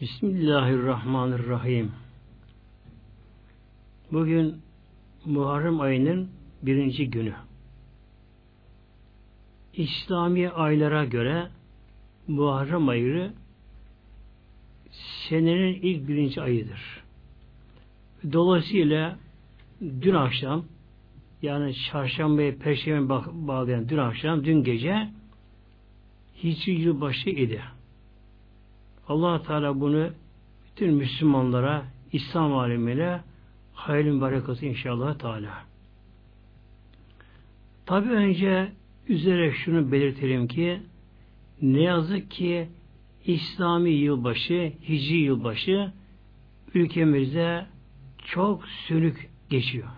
Bismillahirrahmanirrahim. Bugün Muharrem ayının birinci günü. İslami aylara göre Muharrem ayı senenin ilk birinci ayıdır. Dolayısıyla dün akşam yani çarşambaya perşembe bağlayan dün akşam, dün gece Hicri yılbaşı idi. Allah Teala bunu bütün Müslümanlara, İslam alemine hayırlı berekatı inşallah Teala. Tabi önce üzere şunu belirtelim ki ne yazık ki İslami yılbaşı, Hicri yılbaşı ülkemizde çok sönük geçiyor.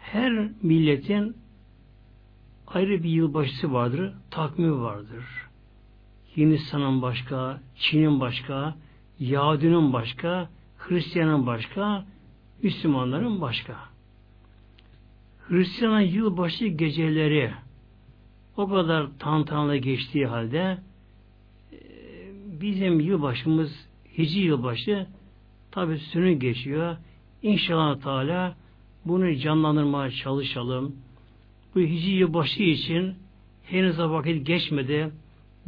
Her milletin ayrı bir yılbaşısı vardır, takvimi vardır. Hindistan'ın başka, Çin'in başka, Yahudi'nin başka, Hristiyan'ın başka, Müslümanların başka. Hristiyan'ın yılbaşı geceleri o kadar tantanalı geçtiği halde e, bizim yılbaşımız Hicri yılbaşı tabi sünü geçiyor. İnşallah Teala bunu canlandırmaya çalışalım. Bu Hicri yılbaşı için henüz vakit geçmedi.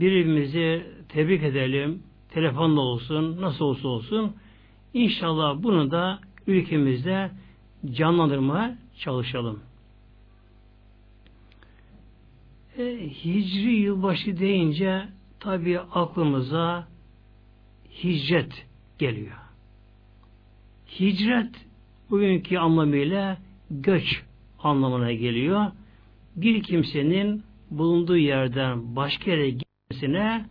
Birbirimizi tebrik edelim. Telefonla olsun, nasıl olsa olsun. İnşallah bunu da ülkemizde canlandırmaya çalışalım. E, Hicri yılbaşı deyince tabi aklımıza hicret geliyor. Hicret bugünkü anlamıyla göç anlamına geliyor. Bir kimsenin bulunduğu yerden başka yere gitmesine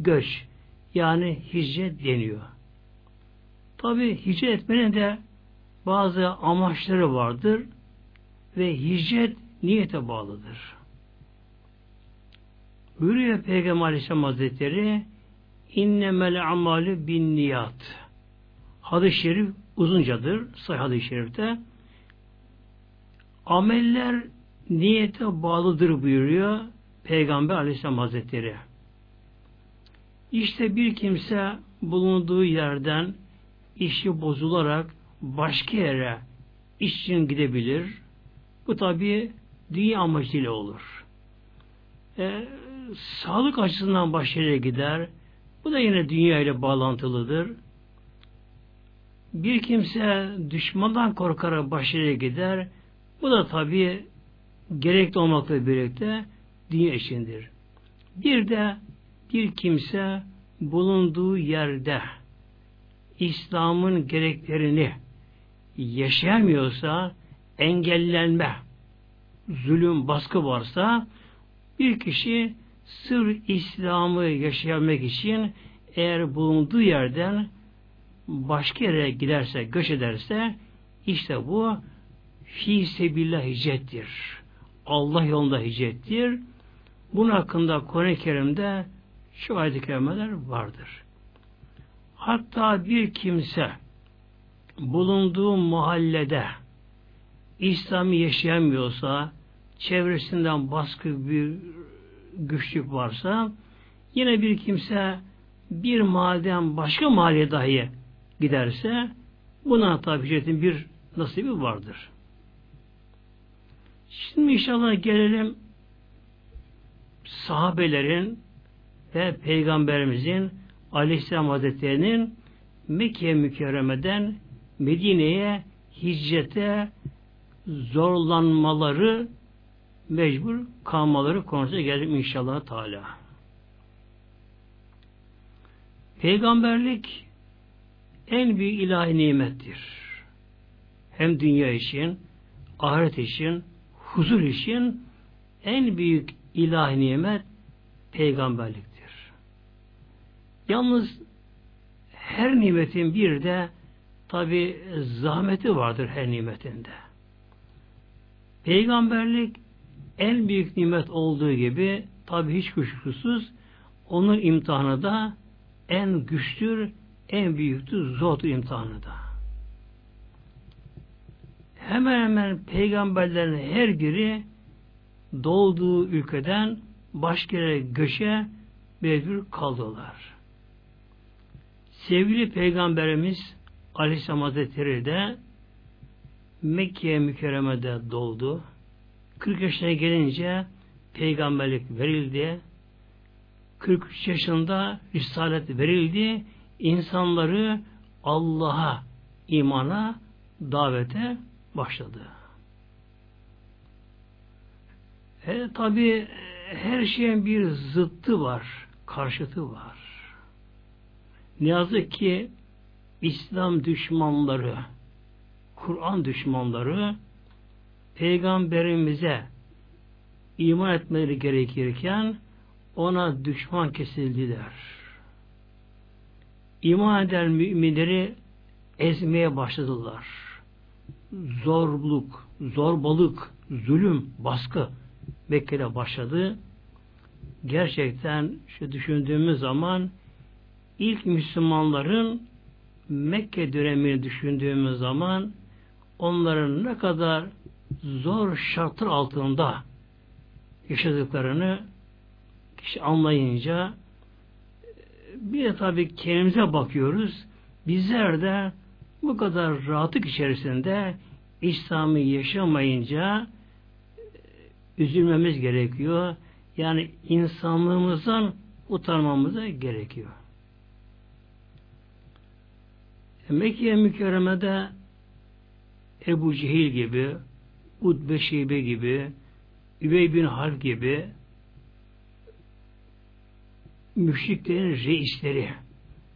göç yani hicret deniyor. Tabi hicret etmenin de bazı amaçları vardır ve hicret niyete bağlıdır. Buyuruyor Peygamber Aleyhisselam Hazretleri innemel amali bin niyat hadis-i şerif uzuncadır sahih hadis-i şerifte ameller niyete bağlıdır buyuruyor Peygamber Aleyhisselam Hazretleri. İşte bir kimse bulunduğu yerden işi bozularak başka yere iş için gidebilir. Bu tabi dünya amacıyla olur. E, sağlık açısından başka yere gider. Bu da yine dünya ile bağlantılıdır. Bir kimse düşmandan korkarak yere gider. Bu da tabi gerekli olmakla birlikte dünya içindir. Bir de bir kimse bulunduğu yerde İslam'ın gereklerini yaşayamıyorsa engellenme, zulüm, baskı varsa bir kişi sır İslam'ı yaşayabilmek için eğer bulunduğu yerden başka yere giderse, göç ederse işte bu fi sebillah hicrettir. Allah yolunda hicrettir. Bunun hakkında Kur'an-ı Kerim'de şu ayet-i kerimeler vardır. Hatta bir kimse bulunduğu mahallede İslam'ı yaşayamıyorsa, çevresinden baskı bir güçlük varsa, yine bir kimse bir mahalleden başka mahalleye dahi giderse, buna tabi hicretin bir nasibi vardır. Şimdi inşallah gelelim sahabelerin ve Peygamberimizin Aleyhisselam Hazretleri'nin Mekke mükerremeden Medine'ye hicrete zorlanmaları mecbur kalmaları konusuna geldim inşallah Teala. Peygamberlik en büyük ilahi nimettir. Hem dünya için, ahiret için, huzur için en büyük ilahi nimet peygamberliktir. Yalnız her nimetin bir de tabi zahmeti vardır her nimetinde. Peygamberlik en büyük nimet olduğu gibi tabi hiç kuşkusuz onun imtihanı da en güçtür, en büyüktür, zordur imtihanı da. Hemen hemen peygamberlerin her biri doğduğu ülkeden başka yere göçe mecbur kaldılar. Sevgili Peygamberimiz Aleyhisselam Hazretleri de Mekke'ye mükerremede doldu. 40 yaşına gelince peygamberlik verildi. 43 yaşında risalet verildi. İnsanları Allah'a, imana, davete başladı. E, tabi her şeyin bir zıttı var, karşıtı var. Ne yazık ki İslam düşmanları, Kur'an düşmanları peygamberimize iman etmeleri gerekirken ona düşman kesildiler. İman eden müminleri ezmeye başladılar. Zorluk, zorbalık, zulüm, baskı Mekke'de başladı. Gerçekten şu düşündüğümüz zaman ilk Müslümanların Mekke dönemini düşündüğümüz zaman onların ne kadar zor şartlar altında yaşadıklarını kişi anlayınca bir de tabi kendimize bakıyoruz. Bizler de bu kadar rahatlık içerisinde İslam'ı yaşamayınca üzülmemiz gerekiyor. Yani insanlığımızdan utanmamız gerekiyor. Mekke mükerremede Ebu Cehil gibi, Utbe Şeybe gibi, Übey bin Harp gibi müşriklerin reisleri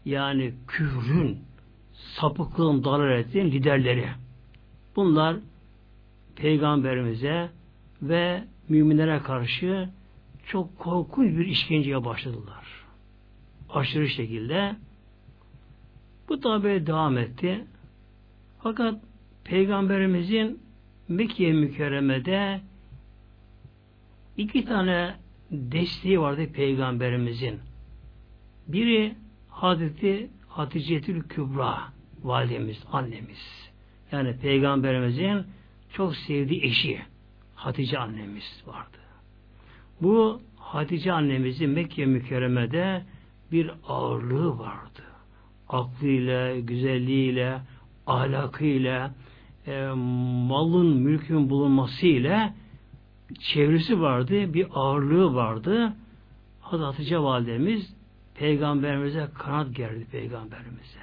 yani küfrün, sapıklığın, dalaletin liderleri. Bunlar peygamberimize ve müminlere karşı çok korkunç bir işkenceye başladılar. Aşırı şekilde. Bu tabi devam etti. Fakat Peygamberimizin Mekke mükerremede iki tane desteği vardı Peygamberimizin. Biri Hazreti Haticetül Kübra validemiz, annemiz. Yani Peygamberimizin çok sevdiği eşi Hatice annemiz vardı. Bu Hatice annemizin Mekke mükerremede bir ağırlığı vardı. Aklıyla, güzelliğiyle, ahlakıyla, e, malın, mülkün bulunmasıyla çevresi vardı, bir ağırlığı vardı. Hazreti Hatice peygamberimize kanat gerdi peygamberimize.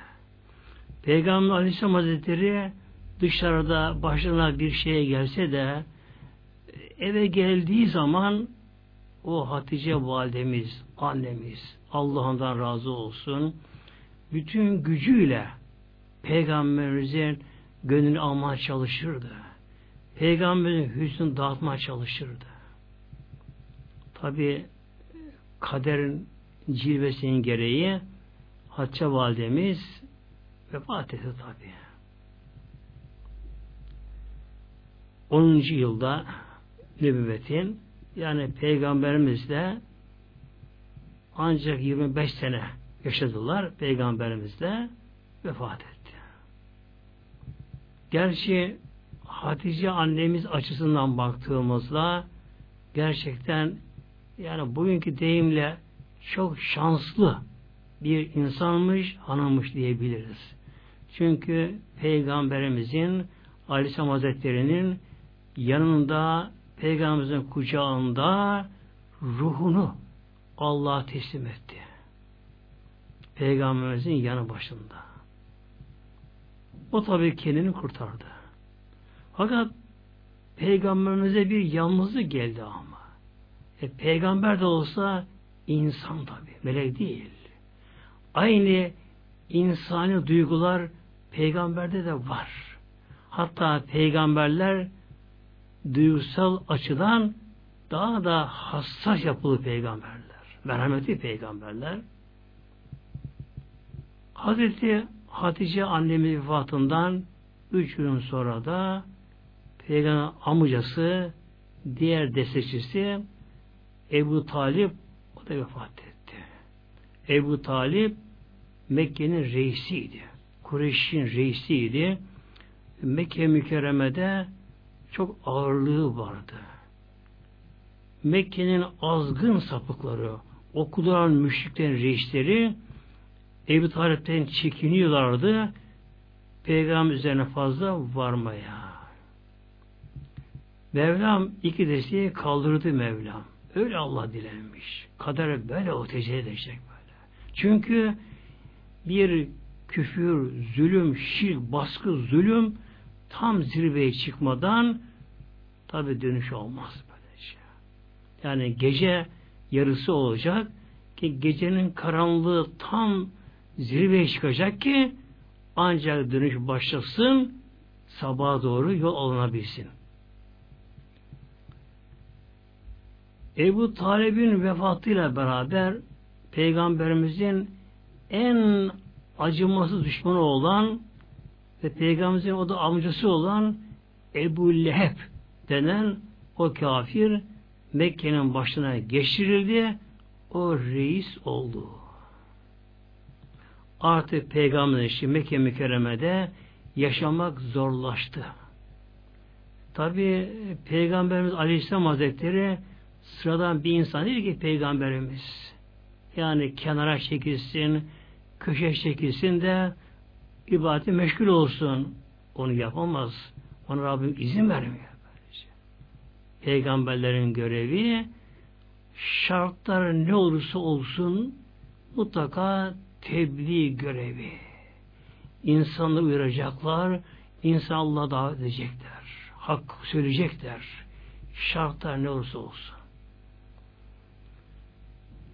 Peygamber Aleyhisselam Hazretleri dışarıda başına bir şeye gelse de eve geldiği zaman o Hatice validemiz, annemiz, Allah'ından razı olsun, bütün gücüyle Peygamberimizin gönlünü almaya çalışırdı. Peygamberin hüsnü dağıtmaya çalışırdı. Tabi kaderin cilvesinin gereği Hatice validemiz vefat etti tabi. 10. yılda nübüvvetin yani peygamberimiz de ancak 25 sene yaşadılar peygamberimizle vefat etti. Gerçi Hatice annemiz açısından baktığımızda gerçekten yani bugünkü deyimle çok şanslı bir insanmış, hanımmış diyebiliriz. Çünkü Peygamberimizin Aleyhisselam Hazretleri'nin yanında Peygamberimizin kucağında ruhunu Allah'a teslim etti. Peygamberimizin yanı başında. O tabi kendini kurtardı. Fakat peygamberimize bir yalnızlık geldi ama. E, peygamber de olsa insan tabi, melek değil. Aynı insani duygular peygamberde de var. Hatta peygamberler duygusal açıdan daha da hassas yapılı peygamberler. Merhametli peygamberler. Hazreti Hatice annemiz vefatından üç gün sonra da Peygamber amcası diğer destekçisi Ebu Talip o da vefat etti. Ebu Talip Mekke'nin reisiydi. Kureyş'in reisiydi. Mekke mükerremede çok ağırlığı vardı. Mekke'nin azgın sapıkları, okulan müşriklerin reisleri Ebu Talip'ten çekiniyorlardı. Peygamber üzerine fazla varmaya. Mevlam iki desteği kaldırdı Mevlam. Öyle Allah dilenmiş. Kader böyle o tecrübe edecek böyle. Çünkü bir küfür, zulüm, şirk, baskı, zulüm tam zirveye çıkmadan tabi dönüş olmaz böyle şey. Yani gece yarısı olacak ki gecenin karanlığı tam zirveye çıkacak ki ancak dönüş başlasın sabaha doğru yol alınabilsin. Ebu Talib'in vefatıyla beraber Peygamberimizin en acımasız düşmanı olan ve Peygamberimizin o da amcası olan Ebu Leheb denen o kafir Mekke'nin başına geçirildi. O reis oldu. Artık Peygamberin işi Mekke mükerremede yaşamak zorlaştı. Tabi Peygamberimiz Aleyhisselam Hazretleri sıradan bir insan değil ki Peygamberimiz. Yani kenara çekilsin, köşe çekilsin de ibadeti meşgul olsun. Onu yapamaz. Ona Rabbim izin vermiyor. Peygamberlerin görevi şartlar ne olursa olsun mutlaka tebliğ görevi. İnsanları uyaracaklar, insan Allah'a davet edecekler. Hak söyleyecekler. Şartlar ne olursa olsun.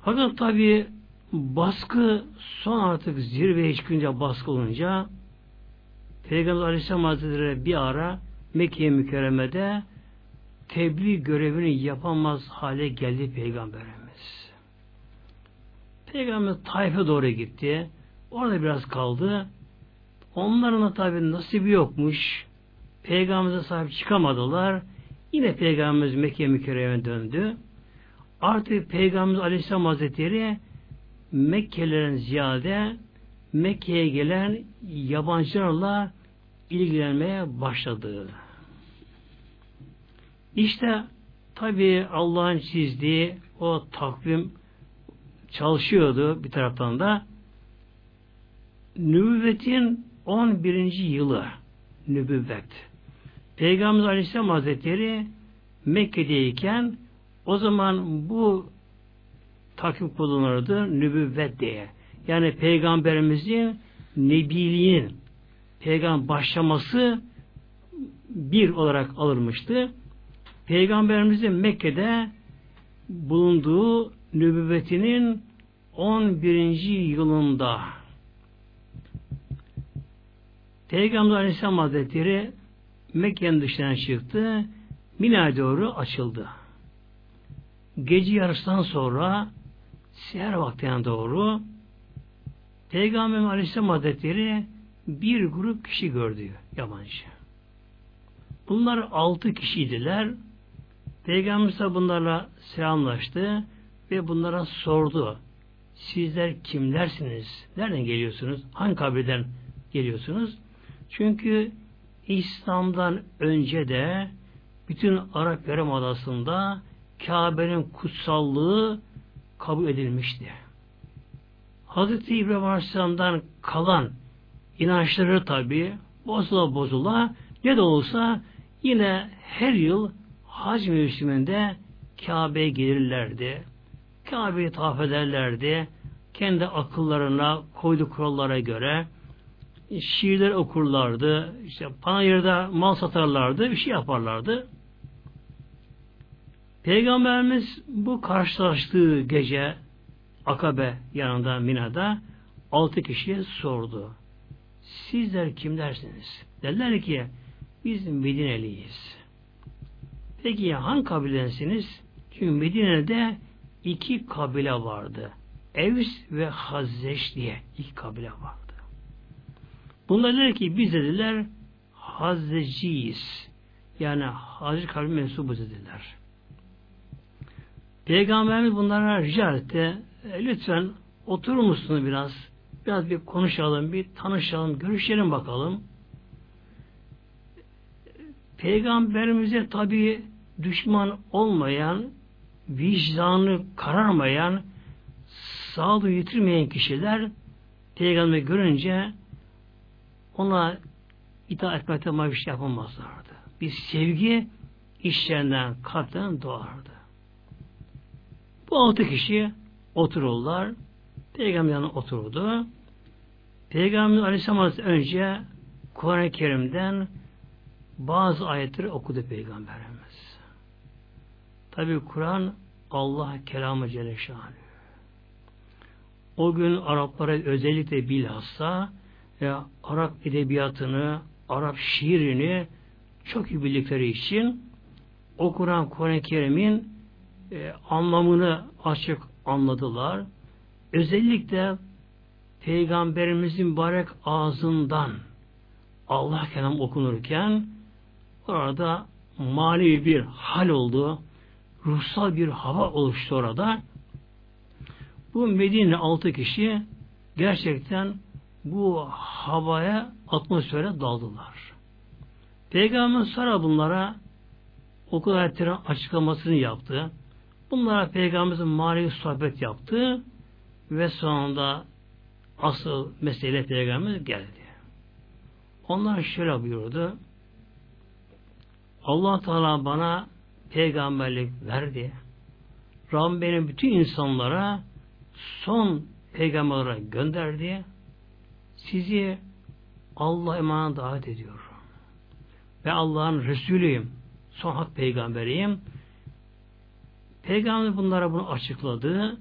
Fakat tabi baskı son artık zirveye çıkınca baskı olunca Peygamber Aleyhisselam Hazretleri bir ara Mekke mükerremede tebliğ görevini yapamaz hale geldi Peygamberimiz. Peygamber Taif'e doğru gitti. Orada biraz kaldı. Onların da tabi nasibi yokmuş. Peygamberimize sahip çıkamadılar. Yine Peygamberimiz Mekke mükerreme döndü. Artık Peygamberimiz Aleyhisselam Hazretleri Mekkelerin ziyade Mekke'ye gelen yabancılarla ilgilenmeye başladı. İşte tabi Allah'ın çizdiği o takvim çalışıyordu bir taraftan da nübüvvetin 11. yılı nübüvvet. Peygamber Aleyhisselam Hazretleri Mekke'deyken o zaman bu takvim kullanırdı nübüvvet diye. Yani peygamberimizin nebiliğin peygamber başlaması bir olarak alınmıştı. Peygamberimizin Mekke'de bulunduğu nübüvvetinin 11. yılında Peygamber Aleyhisselam Hazretleri Mekke'nin dışına çıktı. Mina'ya doğru açıldı. Gece yarısından sonra seher vaktine doğru Peygamber Aleyhisselam Hazretleri bir grup kişi gördü yabancı. Bunlar altı kişiydiler. Peygamber bunlarla selamlaştı ve bunlara sordu. Sizler kimlersiniz? Nereden geliyorsunuz? Hangi kabirden geliyorsunuz? Çünkü İslam'dan önce de bütün Arap Yarımadası'nda Kabe'nin kutsallığı kabul edilmişti. Hazreti İbrahim Aleyhisselam'dan kalan inançları tabi bozula bozula ne de olsa yine her yıl hac mevsiminde Kabe'ye gelirlerdi. Kabe'yi tavaf ederlerdi. Kendi akıllarına koydu kurallara göre şiirler okurlardı. İşte panayırda mal satarlardı. Bir şey yaparlardı. Peygamberimiz bu karşılaştığı gece Akabe yanında Mina'da altı kişiye sordu. Sizler kimlersiniz? Dediler ki biz Medineliyiz. Peki ya hangi kabilensiniz? Çünkü Medine'de iki kabile vardı. Evs ve Hazreç diye iki kabile vardı. Bunlar dediler ki biz dediler Hazreciyiz. Yani Hazreci kabile mensubu dediler. Peygamberimiz bunlara rica etti. E, lütfen oturur musunuz biraz? Biraz bir konuşalım, bir tanışalım, görüşelim bakalım. Peygamberimize tabi düşman olmayan, vicdanı kararmayan, sağlığı yitirmeyen kişiler Peygamberi görünce ona itaat etmekten bir şey yapamazlardı. Bir sevgi işlerinden, kalpten doğardı. Bu altı kişi otururlar. Peygamber oturdu. Peygamber Aleyhisselam önce Kur'an-ı Kerim'den bazı ayetleri okudu Peygamberimiz. Tabi Kur'an Allah kelamı Celle O gün Araplara özellikle bilhassa ya Arap edebiyatını, Arap şiirini çok iyi bildikleri için o Kur'an Kur'an-ı Kerim'in e, anlamını açık anladılar. Özellikle Peygamberimizin mübarek ağzından Allah kelam okunurken orada manevi bir hal oldu. Ruhsal bir hava oluştu orada. Bu Medine altı kişi gerçekten bu havaya, atmosfere daldılar. Peygamber sonra bunlara okul ayetlerin açıklamasını yaptı. Bunlara Peygamberimizin manevi sohbet yaptı ve sonunda asıl mesele Peygamberimiz geldi. Onlar şöyle buyurdu. Allah Teala bana peygamberlik verdi. Rabbim benim bütün insanlara son peygamberlere gönderdi. Sizi Allah emanet davet ediyorum. Ve Allah'ın Resulüyüm. Son hak peygamberiyim. Peygamber bunlara bunu açıkladı.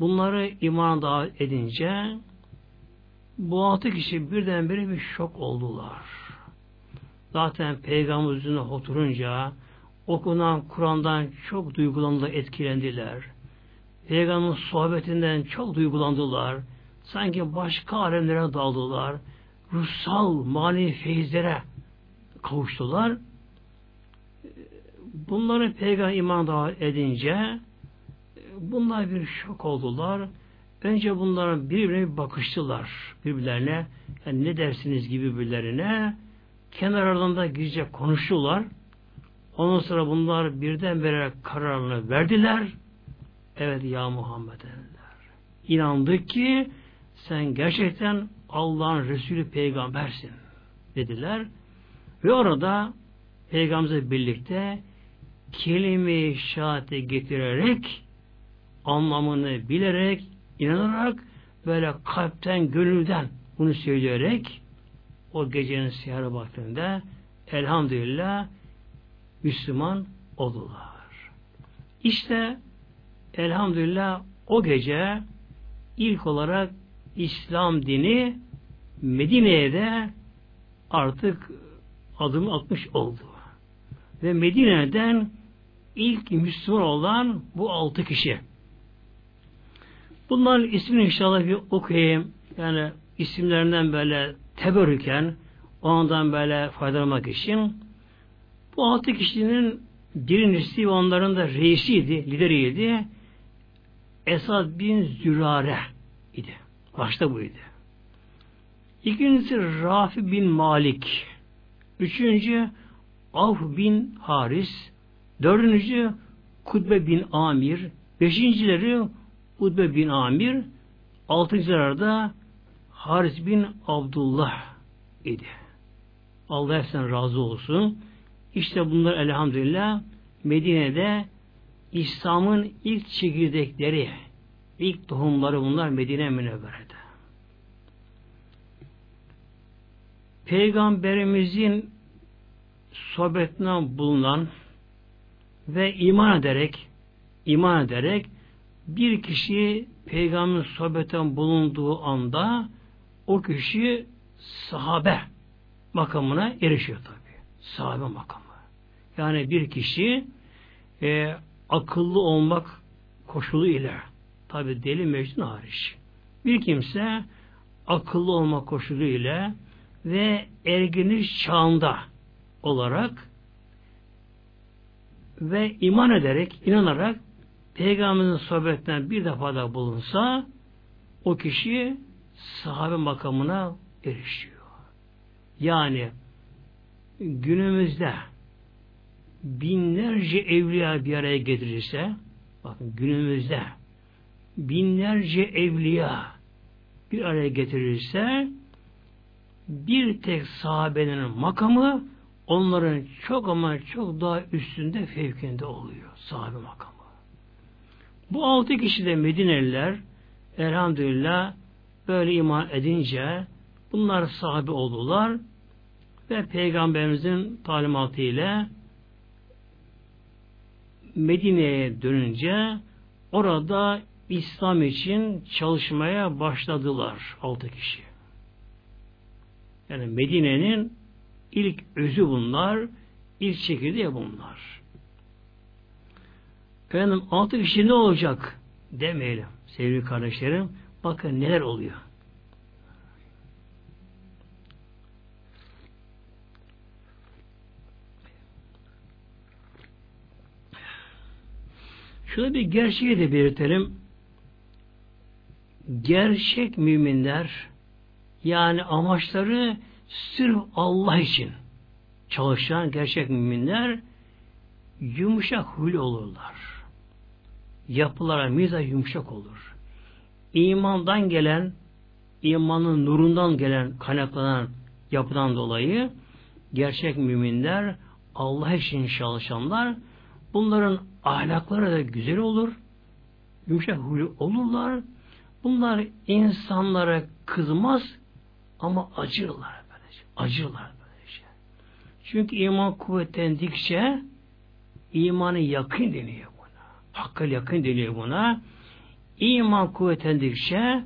Bunları iman davet edince bu altı kişi birdenbire bir şok oldular. Zaten peygamber yüzüne oturunca okunan Kur'an'dan çok duygulandılar, etkilendiler. Peygamberin sohbetinden çok duygulandılar. Sanki başka alemlere daldılar. Ruhsal, mani feyizlere kavuştular. Bunları peygamber iman davet edince bunlar bir şok oldular. Önce bunların birbirine bir bakıştılar. Birbirlerine yani ne dersiniz gibi birbirlerine kenarlarında gizlice konuştular. Ondan sonra bunlar birdenbire kararını verdiler. Evet ya Muhammed dediler. İnandık ki sen gerçekten Allah'ın Resulü peygambersin dediler. Ve orada peygamberimizle birlikte kelime-i şehadete getirerek anlamını bilerek inanarak böyle kalpten, gönülden bunu söyleyerek o gecenin siyahı baktığında elhamdülillah Müslüman oldular. İşte elhamdülillah o gece ilk olarak İslam dini Medine'ye de artık adım atmış oldu. Ve Medine'den ilk Müslüman olan bu altı kişi. Bunların ismini inşallah bir okuyayım. Yani isimlerinden böyle teberrüken ondan böyle faydalanmak için bu altı kişinin birincisi ve onların da reisiydi, lideriydi. Esad bin Zürare idi. Başta buydu. İkincisi Rafi bin Malik. Üçüncü Avf bin Haris. Dördüncü Kutbe bin Amir. Beşincileri Udbe bin Amir, altıncı da Haris bin Abdullah idi. Allah hepsinden razı olsun. İşte bunlar elhamdülillah Medine'de İslam'ın ilk çekirdekleri, ilk tohumları bunlar Medine Münevvere'de. Peygamberimizin sohbetinden bulunan ve iman ederek iman ederek bir kişi peygamberin sohbetten bulunduğu anda o kişi sahabe makamına erişiyor tabi. Sahabe makamı. Yani bir kişi e, akıllı olmak koşulu ile tabi deli mecnun hariç. Bir kimse akıllı olmak koşulu ile ve ergeniş çağında olarak ve iman ederek, inanarak Peygamberin sohbetinden bir defa da bulunsa o kişi sahabe makamına erişiyor. Yani günümüzde binlerce evliya bir araya getirirse bakın günümüzde binlerce evliya bir araya getirirse bir tek sahabenin makamı onların çok ama çok daha üstünde fevkinde oluyor sahabe makamı. Bu altı kişi de Medineliler elhamdülillah böyle iman edince bunlar sahabe oldular ve Peygamberimizin talimatı ile Medine'ye dönünce orada İslam için çalışmaya başladılar altı kişi. Yani Medine'nin ilk özü bunlar, ilk çekirdeği bunlar. Efendim altı kişi ne olacak demeyelim sevgili kardeşlerim. Bakın neler oluyor. Şöyle bir gerçeği de belirtelim. Gerçek müminler yani amaçları sırf Allah için çalışan gerçek müminler yumuşak huylu olurlar. Yapılara miza yumuşak olur. İmandan gelen, imanın nurundan gelen, kaynaklanan yapıdan dolayı gerçek müminler Allah için çalışanlar bunların ahlakları da güzel olur. Yumuşak huylu olurlar. Bunlar insanlara kızmaz ama acırlar böylece. Acırlar böylece. Çünkü iman kuvvetlendikçe imanı yakın deniyor buna. Hakkı yakın deniyor buna. İman kuvvetlendikçe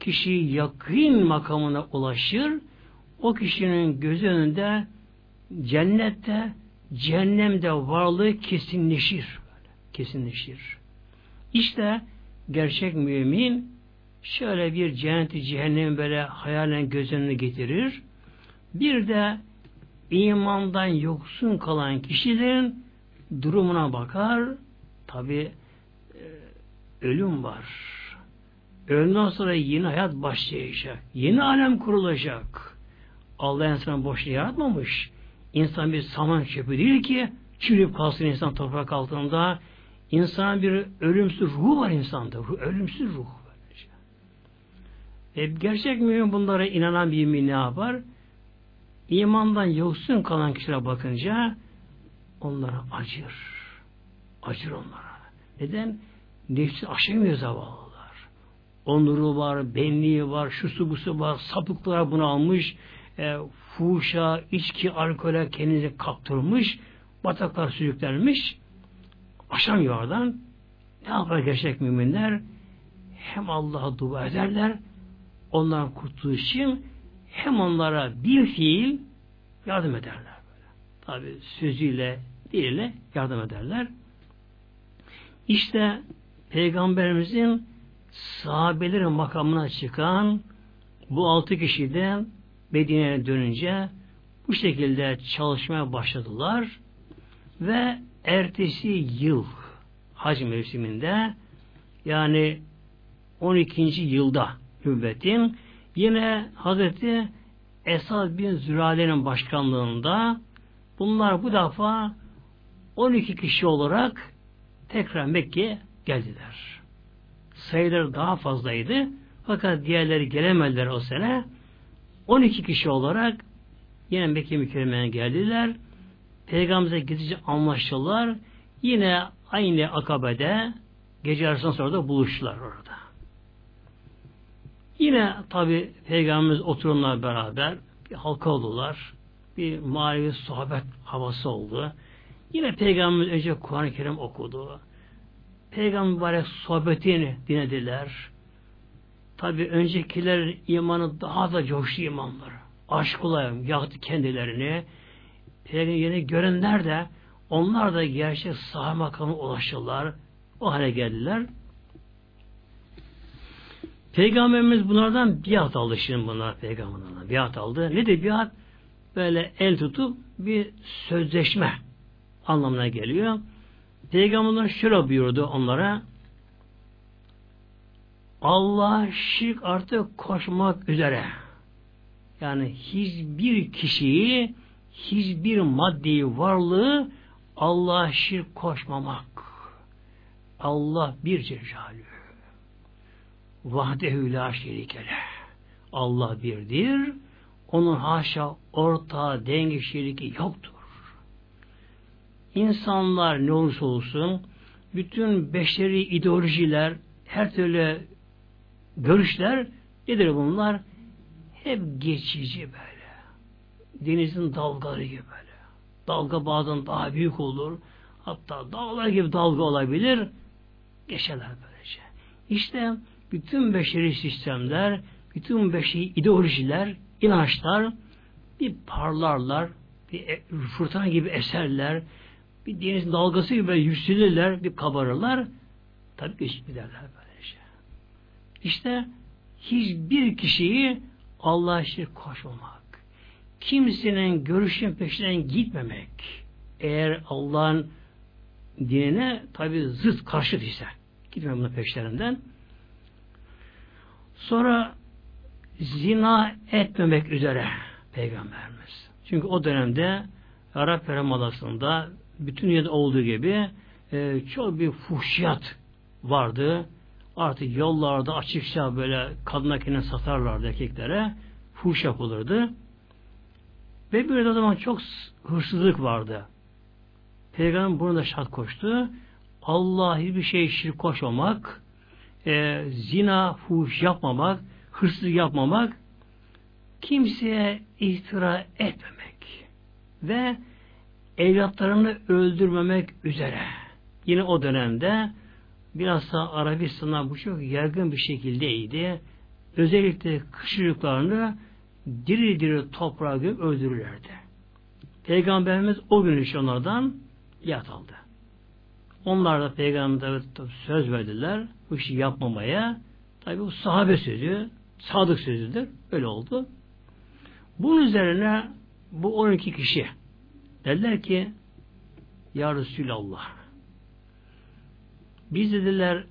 kişi yakın makamına ulaşır. O kişinin göz önünde cennette cehennemde varlığı kesinleşir kesinleşir. İşte gerçek mümin şöyle bir cenneti cehennem böyle hayalen göz önüne getirir. Bir de imandan yoksun kalan kişilerin durumuna bakar. Tabi e, ölüm var. Ölümden sonra yeni hayat başlayacak. Yeni alem kurulacak. Allah insanı boşuna yaratmamış. İnsan bir saman çöpü değil ki çürüyüp kalsın insan toprak altında İnsan bir ölümsüz ruh var insanda. Ruh, ölümsüz ruh. E, gerçek mümin bunlara inanan bir mümin ne yapar? İmandan yoksun kalan kişilere bakınca onlara acır. Acır onlara. Neden? Nefsi aşamıyor zavallılar. Onuru var, benliği var, şusu busu var, sapıklara bunu almış, e, fuhuşa, içki, alkole kendini kaptırmış, bataklar sürüklenmiş, aşamıyor oradan. Ne yapar gerçek müminler? Hem Allah'a dua ederler, onların kurtuluş için hem onlara bir fiil yardım ederler. Tabi sözüyle, diliyle yardım ederler. İşte Peygamberimizin sahabelerin makamına çıkan bu altı kişi de Medine'ye dönünce bu şekilde çalışmaya başladılar ve ertesi yıl hac mevsiminde yani 12. yılda nübbetin yine Hazreti Esad bin Zürale'nin başkanlığında bunlar bu defa 12 kişi olarak tekrar Mekke'ye geldiler. Sayıları daha fazlaydı. Fakat diğerleri gelemediler o sene. 12 kişi olarak yine Mekke mükerremeye geldiler. Peygamberimize gidince anlaştılar. Yine aynı akabede gece arasından sonra da buluştular orada. Yine tabi Peygamberimiz oturumlar beraber bir halka oldular. Bir manevi sohbet havası oldu. Yine Peygamberimiz önce Kur'an-ı Kerim okudu. Peygamber sohbetini dinlediler. Tabi öncekiler imanı daha da coştu imanları. Aşkla yaktı kendilerini. Peygamberini görenler de onlar da gerçek saha makamına ulaşırlar. O hale geldiler. Peygamberimiz bunlardan biat aldı şimdi bunlar peygamberlerden. Biat aldı. Ne de biat? Böyle el tutup bir sözleşme anlamına geliyor. Peygamberler şöyle buyurdu onlara Allah şirk artık koşmak üzere. Yani hiçbir kişiyi hiçbir maddi varlığı Allah'a şirk koşmamak. Allah bir celalü. Vahdehü la şerikele. Allah birdir. Onun haşa ortağı, denge, şeriki yoktur. İnsanlar ne olursa olsun bütün beşeri ideolojiler, her türlü görüşler nedir bunlar? Hep geçici böyle. Denizin dalgaları gibi böyle. Dalga bazen daha büyük olur. Hatta dağlar gibi dalga olabilir. Geçerler böylece. İşte bütün beşeri sistemler, bütün beşeri ideolojiler, inançlar bir parlarlar, bir e, fırtına gibi eserler, bir deniz dalgası gibi yükselirler, bir kabarırlar. Tabi geçip giderler böylece. İşte hiçbir kişiyi Allah'a şirk koşmamak, kimsenin görüşün peşinden gitmemek, eğer Allah'ın dinine tabi zıt karşıt ise, gitmemek bunun peşlerinden. Sonra zina etmemek üzere Peygamberimiz. Çünkü o dönemde Arap Yarımadası'nda bütün dünyada olduğu gibi e, çok bir fuhşiyat vardı. Artık yollarda açıkça böyle kendini satarlardı erkeklere. Fuş yapılırdı. Ve bir o zaman çok hırsızlık vardı. Peygamber bunu da şart koştu. Allah hiçbir şey şirk koşmamak, e, zina, fuhuş yapmamak, hırsızlık yapmamak, kimseye iftira etmemek ve evlatlarını öldürmemek üzere. Yine o dönemde bilhassa Arabistan'da bu çok yaygın bir şekildeydi. Özellikle kış diri diri toprağa göm öldürürlerdi. Peygamberimiz o gün için onlardan yat aldı. Onlar da peygamberimize söz verdiler bu işi yapmamaya. Tabi bu sahabe sözü, sadık sözüdür. Öyle oldu. Bunun üzerine bu 12 kişi Dediler ki Ya Resulallah biz dediler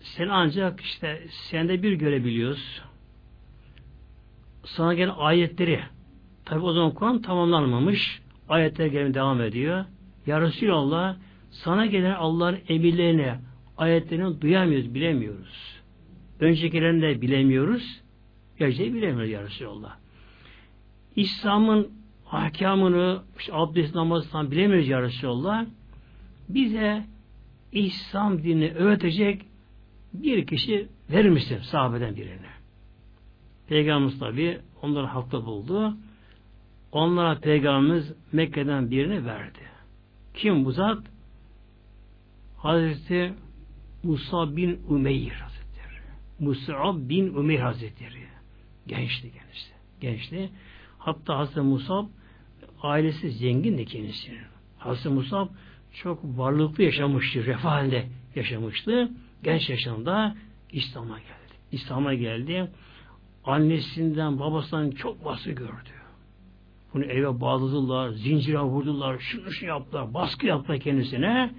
sen ancak işte sende bir görebiliyoruz. Sana gelen ayetleri tabi o zaman Kur'an tamamlanmamış. Ayetler gelmeye devam ediyor. Ya Resulallah sana gelen Allah'ın emirlerini, ayetlerini duyamıyoruz, bilemiyoruz. Öncekilerini de bilemiyoruz. Gerçeği bilemiyoruz ya Resulallah. İslam'ın ahkamını, işte abdest namazından bilemiyoruz ya Resulallah. Bize İslam dinini öğretecek bir kişi verir misin sahabeden birine? Peygamberimiz tabi onları haklı buldu. Onlara Peygamberimiz Mekke'den birini verdi. Kim bu zat? Hazreti Musa bin Umeyr Hazretleri. Musa bin Umeyr Hazretleri. Gençti gençti. Gençti. Hatta Hazreti Musab ailesi zengin de kendisinin. Hazreti Musab çok varlıklı yaşamıştı, refah halinde yaşamıştı. Genç yaşında İslam'a geldi. İslam'a geldi. Annesinden, babasından çok baskı gördü. Bunu eve bağladılar, zincire vurdular, şunu şunu yaptılar, baskı yaptılar kendisine.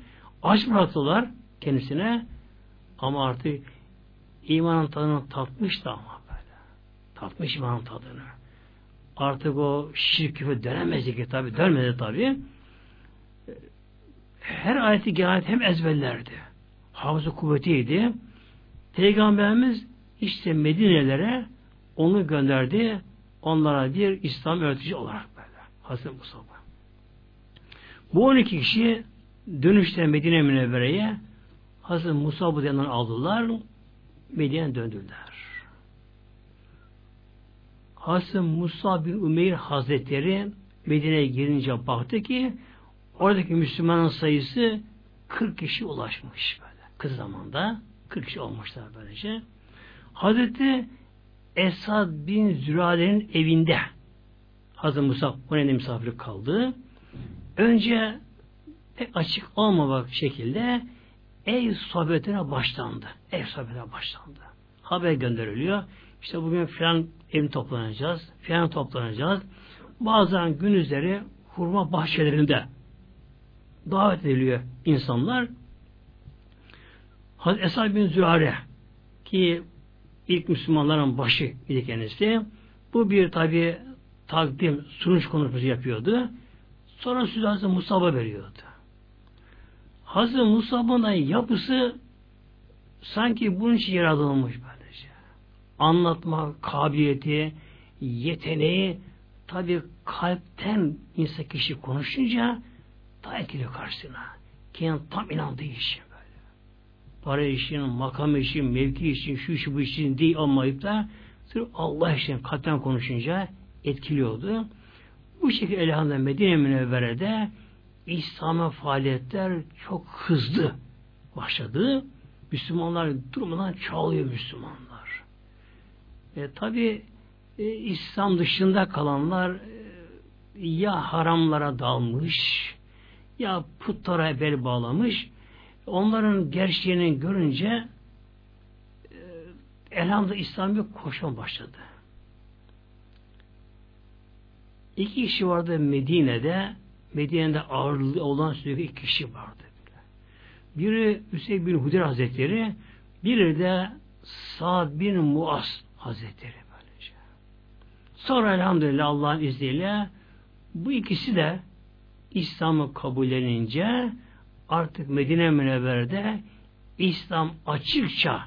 Aç bıraktılar kendisine. Ama artık imanın tadını tatmıştı ama böyle. Tatmış imanın tadını artık o şirk küfür dönemezdi ki tabi dönmedi tabi her ayeti genayet hem ezberlerdi hafıza kuvvetiydi Peygamberimiz işte Medine'lere onu gönderdi onlara bir İslam öğretici olarak böyle Hazreti Musa bu 12 kişi dönüşte Medine Münevvere'ye Hazreti Musa bu aldılar Medine'ye döndüler Hazreti Musa bin Umeyr Hazretleri Medine'ye girince baktı ki oradaki Müslümanın sayısı 40 kişi ulaşmış böyle. Kız zamanda 40 kişi olmuşlar böylece. Hazreti Esad bin Zürade'nin evinde Hazreti Musa o nedenle kaldı. Önce pek açık olmamak şekilde ev sohbetine başlandı. Ev sohbetine başlandı. Haber gönderiliyor. İşte bugün filan evin toplanacağız, filan toplanacağız. Bazen gün üzeri hurma bahçelerinde davet ediliyor insanlar. Hazreti Esad bin Zühare ki ilk Müslümanların başı idi kendisi. Bu bir tabi takdim, sunuş konuşması yapıyordu. Sonra sözü Hazreti Musab'a veriyordu. Hazreti Musab'ın yapısı sanki bunun için yaratılmış böyle. anlatma kabiliyeti, yeteneği tabi kalpten insan kişi konuşunca daha etkili karşısına. Kendi tam inandığı için. Para için, makam için, mevki için, şu işi bu için değil olmayıp da sırf Allah için kalpten konuşunca etkiliyordu. Bu şekilde elhamdülillah Medine Münevvere'de İslam'a faaliyetler çok hızlı başladı. Müslümanlar durmadan çoğalıyor Müslümanlar. E, Tabi e, İslam dışında kalanlar e, ya haramlara dalmış ya putlara bel bağlamış. Onların gerçeğini görünce e, elhamdülillah İslam bir koşma başladı. İki kişi vardı Medine'de. Medine'de ağırlığı olan sürekli iki kişi vardı. Biri Hüseyin bin Hudir Hazretleri, biri de Sa'd bin Muaz Hazretleri böylece. Sonra elhamdülillah Allah'ın izniyle bu ikisi de İslam'ı kabullenince artık Medine Münevver'de İslam açıkça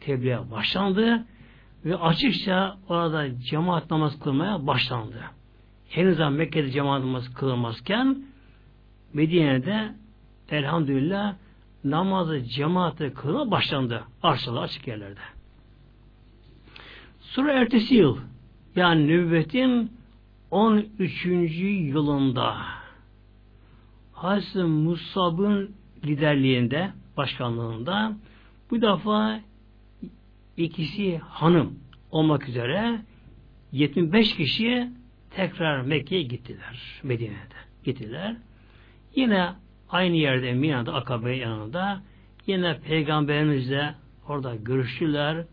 tebliğe başlandı ve açıkça orada cemaat namaz kılmaya başlandı. Henüz Mekke'de cemaat namaz kılınmazken Medine'de elhamdülillah namazı cemaate kılma başlandı. Arsalı açık yerlerde. Sonra ertesi yıl yani nübüvvetin 13. yılında Hazreti Musab'ın liderliğinde, başkanlığında bu defa ikisi hanım olmak üzere 75 kişi tekrar Mekke'ye gittiler. Medine'de gittiler. Yine aynı yerde Mina'da Akabe yanında yine peygamberimizle orada görüştüler.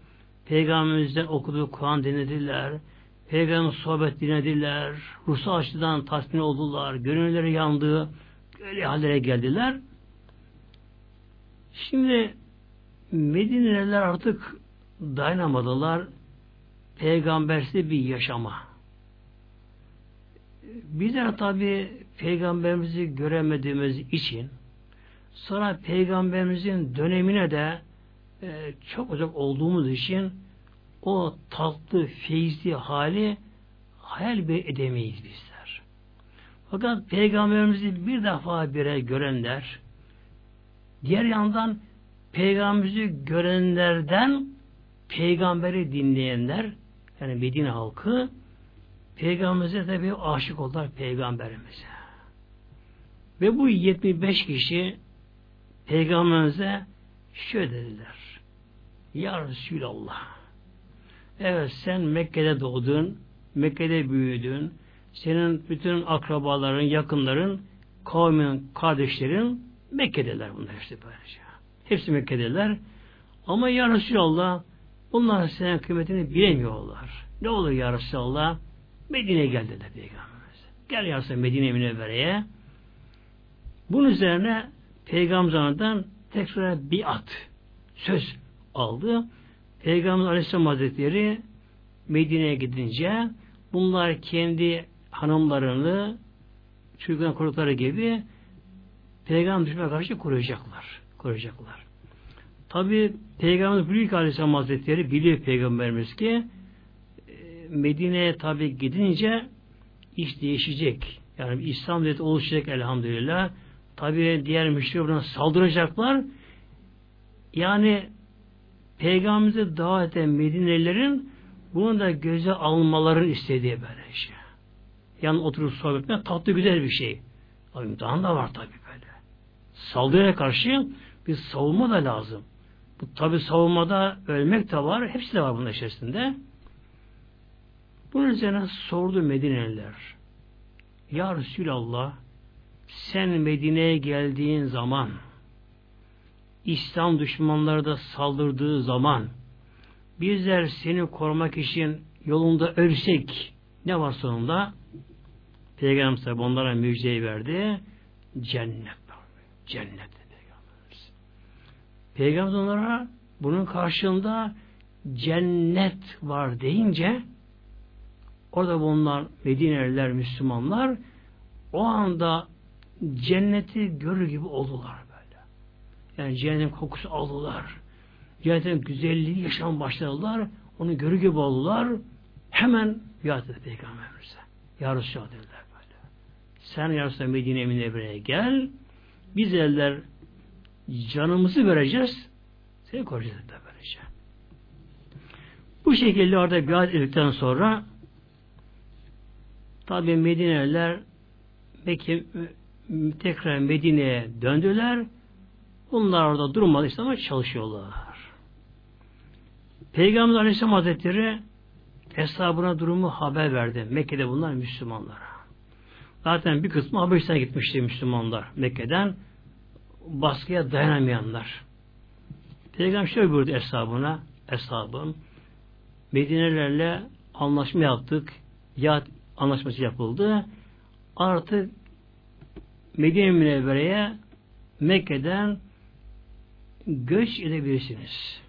Peygamberimizden okuduğu Kur'an dinlediler. Peygamberin sohbet dinlediler. Ruhsal açıdan tatmin oldular. Gönülleri yandı. Öyle hallere geldiler. Şimdi Medine'liler artık dayanamadılar. Peygambersiz bir yaşama. Bizler tabi peygamberimizi göremediğimiz için sonra peygamberimizin dönemine de e, çok uzak olduğumuz için o tatlı, feyizli hali hayal bir edemeyiz bizler. Fakat peygamberimizi bir defa bire görenler diğer yandan peygamberimizi görenlerden peygamberi dinleyenler yani Medine halkı Peygamberimize tabi aşık oldular Peygamberimize. Ve bu 75 kişi Peygamberimize şöyle dediler. Ya Resulallah evet sen Mekke'de doğdun, Mekke'de büyüdün, senin bütün akrabaların, yakınların, kavmin, kardeşlerin Mekke'deler bunlar işte böylece. Hepsi Mekke'deler. Ama Ya Resulallah bunlar senin kıymetini bilemiyorlar. Ne olur Ya Resulallah Medine'ye gel dedi Peygamberimiz. Gel yarısı Medine Münevvere'ye. Bunun üzerine Peygamber'den tekrar bir at söz aldı. Peygamber Aleyhisselam Hazretleri Medine'ye gidince bunlar kendi hanımlarını çocuklarını korudukları gibi Peygamber düşmeye karşı koruyacaklar. Koruyacaklar. Tabi Peygamber Büyük Aleyhisselam Hazretleri biliyor Peygamberimiz ki Medine'ye tabi gidince iş değişecek. Yani İslam devleti oluşacak elhamdülillah. Tabi diğer müşteriler buna saldıracaklar. Yani Peygamberimize davet eden Medinelilerin bunu da göze almaların istediği böyle şey. Yani oturup sohbet etmek tatlı güzel bir şey. Ama imtihan da var tabi böyle. Saldırıya karşı bir savunma da lazım. Bu tabi savunmada ölmek de var. Hepsi de var bunun içerisinde. Bunun üzerine sordu Medineliler. Ya Resulallah sen Medine'ye geldiğin zaman İslam düşmanları da saldırdığı zaman bizler seni korumak için yolunda ölsek ne var sonunda? Peygamber onlara müjdeyi verdi. Cennet. Cennet Peygamberimiz. Peygamber onlara bunun karşılığında cennet var deyince Orada bulunan Medineliler, Müslümanlar o anda cenneti görür gibi oldular böyle. Yani cennetin kokusu aldılar. Cennetin güzelliği yaşam başladılar. Onu görü gibi oldular. Hemen biat etti Peygamberimize. Ya Resulallah dediler. Sen Ya Resulallah Medine Emine'ye gel. Biz eller canımızı vereceğiz. Seni koruyacağız dediler böylece. Bu şekilde orada biat edildikten sonra tabi Medine'liler Mekke tekrar Medine'ye döndüler. Bunlar orada durmadı işte ama çalışıyorlar. Peygamber Aleyhisselam Hazretleri hesabına durumu haber verdi. Mekke'de bunlar Müslümanlara. Zaten bir kısmı Habeşistan'a gitmişti Müslümanlar Mekke'den. Baskıya dayanamayanlar. Peygamber şöyle buyurdu hesabına, hesabım. Medinelerle anlaşma yaptık. Ya anlaşması yapıldı. Artık Medine Münevvere'ye Mekke'den göç edebilirsiniz.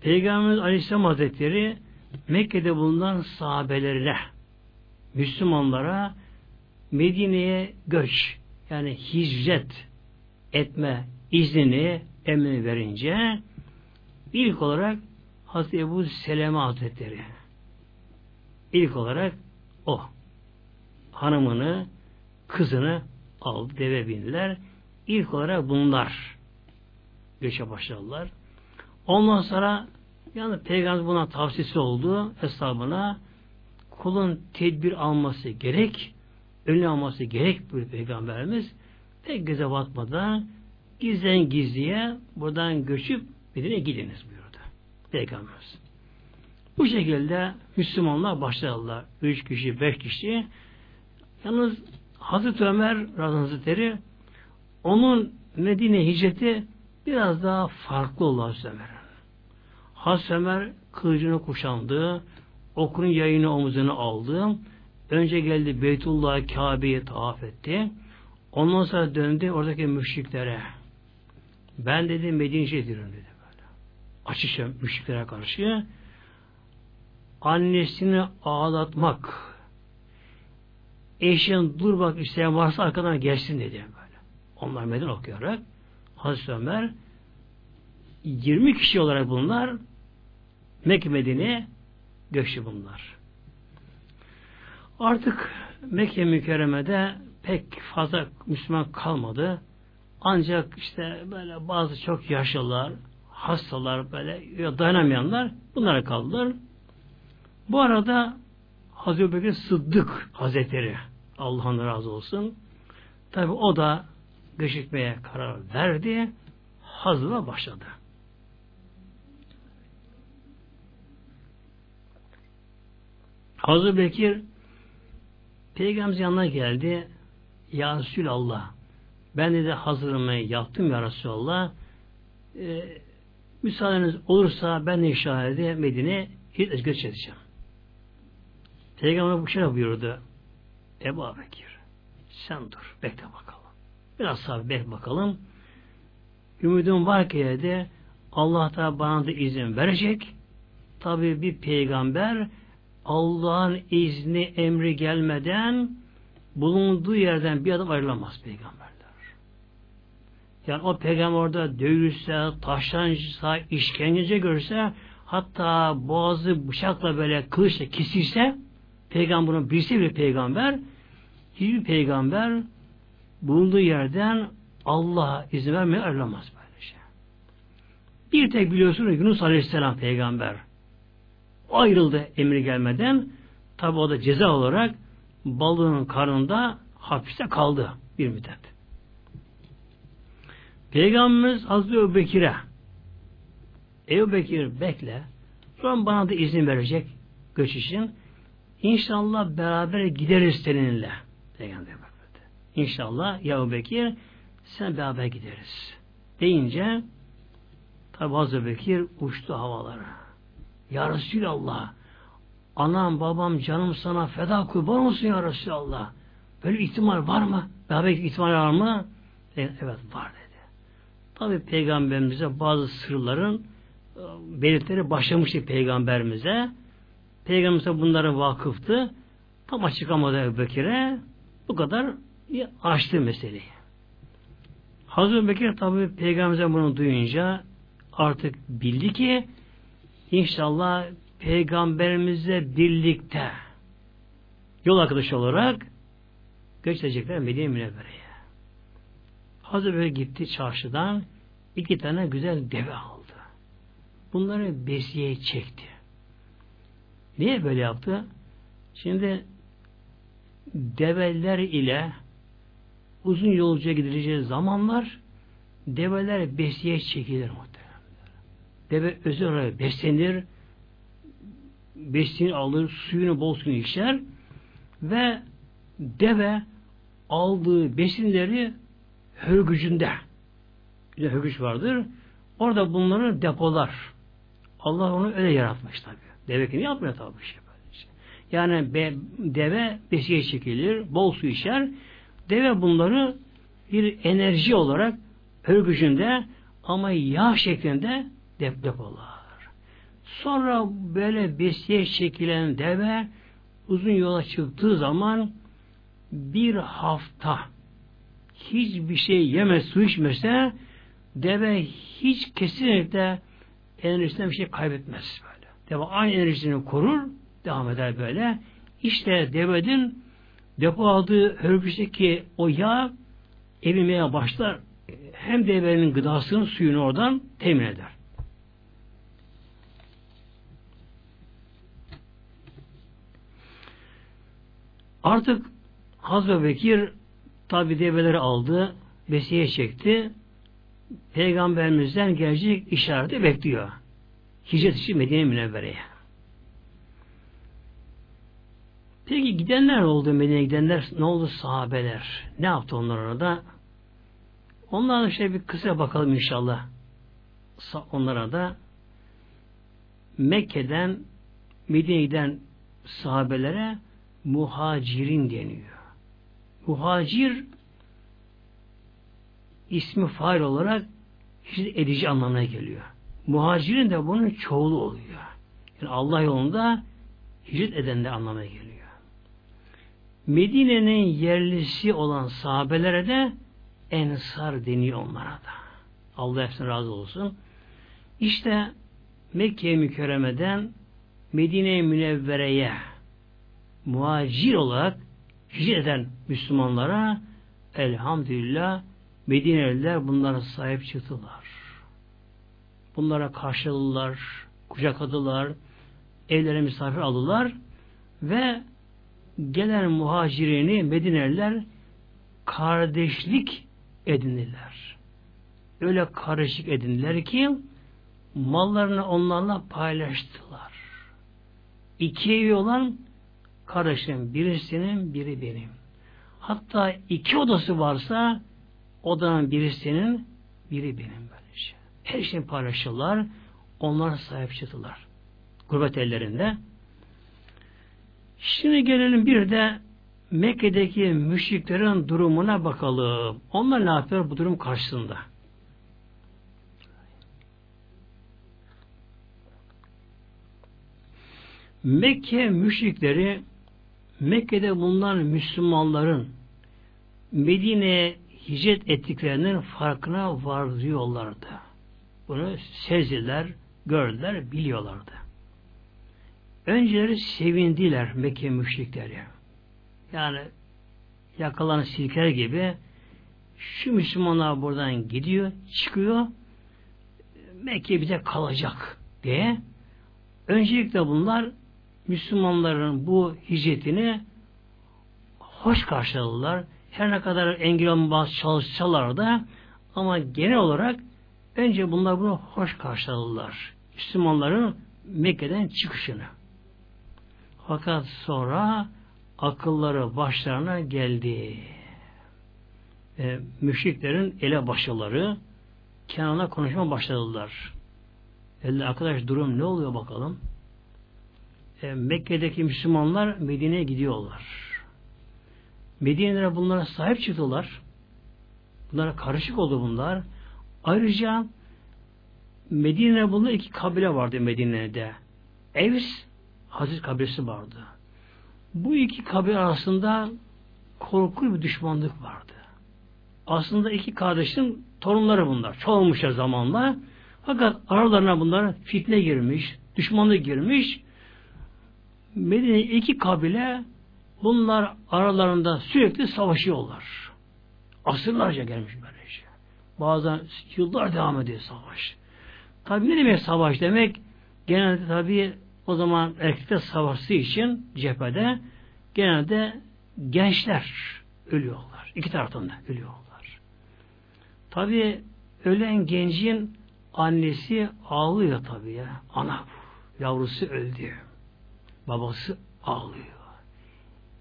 Peygamberimiz Aleyhisselam Hazretleri Mekke'de bulunan sahabelerine Müslümanlara Medine'ye göç yani hicret etme iznini emrini verince ilk olarak Hazreti Ebu Seleme Hazretleri ilk olarak o hanımını kızını aldı deve bindiler. İlk olarak bunlar göçe başladılar. Ondan sonra yani Peygamber buna tavsiyesi oldu hesabına kulun tedbir alması gerek, önüne alması gerek bu Peygamberimiz. Pek göze batmadan gizlen gizliye buradan göçüp Medine'ye gidiniz buyurdu. Peygamberimiz. Bu şekilde Müslümanlar başladılar. Üç kişi, beş kişi. Yalnız Hazreti Ömer Hazretleri onun Medine hicreti biraz daha farklı oldu Hazreti Ömer. Hazreti Ömer kılıcını kuşandı, okunun yayını omuzuna aldı. Önce geldi Beytullah Kabe'yi tavaf etti. Ondan sonra döndü oradaki müşriklere. Ben dedi Medine'ye ediyorum dedi böyle. Açışa müşriklere karşı annesini ağlatmak eşin dur bak isteyen varsa arkadan gelsin dedi böyle. Onlar meden okuyarak Hazreti Ömer 20 kişi olarak bunlar Mekke Medine'ye göçtü bunlar. Artık Mekke mükerremede pek fazla Müslüman kalmadı. Ancak işte böyle bazı çok yaşlılar, hastalar böyle dayanamayanlar bunlara kaldılar. Bu arada Hazreti Bekir Sıddık Hazretleri Allah'ın razı olsun. Tabi o da göçükmeye karar verdi. Hazırla başladı. Hazreti Bekir Peygamber yanına geldi. Ya Resulallah ben de hazırımı yaptım ya Resulallah. Ee, müsaadeniz olursa ben de inşallah Medine göç edeceğim. Peygamber bu şey buyurdu. Ebu Bekir sen dur bekle bakalım. Biraz sabır bekle bakalım. Ümidim var ki de Allah da bana da izin verecek. Tabi bir peygamber Allah'ın izni emri gelmeden bulunduğu yerden bir adım ayrılamaz peygamberler. Yani o peygamber orada dövülse, taşlanırsa, işkence görse hatta boğazı bıçakla böyle kılıçla kesilse peygamberin birisi bir peygamber hiçbir peygamber bulunduğu yerden Allah izin vermeye ayrılamaz böyle şey. Bir tek biliyorsunuz Yunus Aleyhisselam peygamber ayrıldı emri gelmeden tabi o da ceza olarak balığın karnında hapiste kaldı bir müddet. Peygamberimiz Hazreti Ebu Bekir'e Ebu Bekir bekle sonra bana da izin verecek göç için İnşallah beraber gideriz seninle. Peygamber İnşallah ya Ebu Bekir sen beraber gideriz. Deyince tabi Hazreti Bekir uçtu havalara. Ya Resulallah anam babam canım sana feda kurban olsun ya Resulallah. Böyle ihtimal var mı? Beraber ihtimal var mı? E, evet var dedi. Tabi peygamberimize bazı sırların e, belirtileri başlamıştı peygamberimize. Peygamberimize bunlara vakıftı. Tam açıklamadı Ebu Bekir'e. Bu kadar açtı meseleyi. Hazreti Bekir tabi peygamberimize bunu duyunca artık bildi ki inşallah peygamberimizle birlikte yol arkadaşı olarak göçecekler Medine Münevvere'ye. Hazır böyle gitti çarşıdan iki tane güzel deve aldı. Bunları besiye çekti. Niye böyle yaptı? Şimdi develer ile uzun yolcuya gidileceği zamanlar develer besiye çekilir. Deve özel olarak beslenir, besini alır, suyunu bol suyunu içer ve deve aldığı besinleri hörgücünde bir hörgüç vardır. Orada bunları depolar. Allah onu öyle yaratmış tabi. Deve kimi yapmıyor tabi şey böylece. Yani be, deve besiye çekilir, bol su içer. Deve bunları bir enerji olarak hörgücünde ama yağ şeklinde depolar. Sonra böyle besiye çekilen deve uzun yola çıktığı zaman bir hafta hiçbir şey yemez, su içmese deve hiç kesinlikle enerjisinden bir şey kaybetmez böyle. Deve aynı enerjisini korur, devam eder böyle. İşte devenin depo aldığı hörgüçteki o yağ emilmeye başlar. Hem devenin gıdasını, suyunu oradan temin eder. Artık Hazreti Bekir tabi develeri aldı, besiye çekti. Peygamberimizden gelecek işareti bekliyor. Hicret için Medine Münevvere'ye. Peki gidenler oldu Medine'ye gidenler? Ne oldu sahabeler? Ne yaptı onlar orada? Onlara şöyle bir kısa bakalım inşallah. Onlara da Mekke'den Medine'ye giden sahabelere muhacirin deniyor. Muhacir ismi fail olarak hicret edici anlamına geliyor. Muhacirin de bunun çoğulu oluyor. Yani Allah yolunda hicret eden de anlamına geliyor. Medine'nin yerlisi olan sahabelere de ensar deniyor onlara da. Allah hepsine razı olsun. İşte Mekke mükerremeden Medine Münevvere'ye muhacir olarak hicret eden Müslümanlara elhamdülillah Medineliler bunlara sahip çıktılar. Bunlara karşıladılar, kucakladılar, evlere misafir aldılar ve gelen muhacirini Medineliler kardeşlik edindiler. Öyle karışık edindiler ki mallarını onlarla paylaştılar. İki evi olan kardeşim birisinin biri benim. Hatta iki odası varsa odanın birisinin biri benim böylece. Her şeyi paylaşırlar. Onlar sahip çıktılar. Gurbet ellerinde. Şimdi gelelim bir de Mekke'deki müşriklerin durumuna bakalım. Onlar ne yapıyor bu durum karşısında? Mekke müşrikleri Mekke'de bulunan Müslümanların Medine'ye hicret ettiklerinin farkına varıyorlardı. Bunu sezdiler, gördüler, biliyorlardı. Önceleri sevindiler Mekke müşrikleri. Yani yakalan silker gibi şu Müslümanlar buradan gidiyor, çıkıyor Mekke bize kalacak diye öncelikle bunlar Müslümanların bu hicretini hoş karşıladılar. Her ne kadar engel olmaz çalışsalar da ama genel olarak önce bunlar bunu hoş karşıladılar. Müslümanların Mekke'den çıkışını. Fakat sonra akılları başlarına geldi. E, müşriklerin ele başları Kenan'a konuşma başladılar. Elde arkadaş durum ne oluyor bakalım? E, Mekke'deki Müslümanlar Medine'ye gidiyorlar. Medine'lere bunlara sahip çıktılar. Bunlara karışık oldu bunlar. Ayrıca Medine'de bunlar iki kabile vardı Medine'de. Evs Hazreti kabilesi vardı. Bu iki kabile arasında korku bir düşmanlık vardı. Aslında iki kardeşin torunları bunlar. Çoğulmuşlar zamanla. Fakat aralarına bunlar fitne girmiş, düşmanlık girmiş. Medine iki kabile bunlar aralarında sürekli savaşıyorlar. Asırlarca gelmiş böylece. Şey. Bazen yıllar devam ediyor savaş. Tabi ne demek savaş demek? Genelde tabi o zaman erkekler savaştığı için cephede genelde gençler ölüyorlar. İki taraftan da ölüyorlar. Tabi ölen gencin annesi ağlıyor tabi ya. Ana yavrusu öldü. Babası ağlıyor.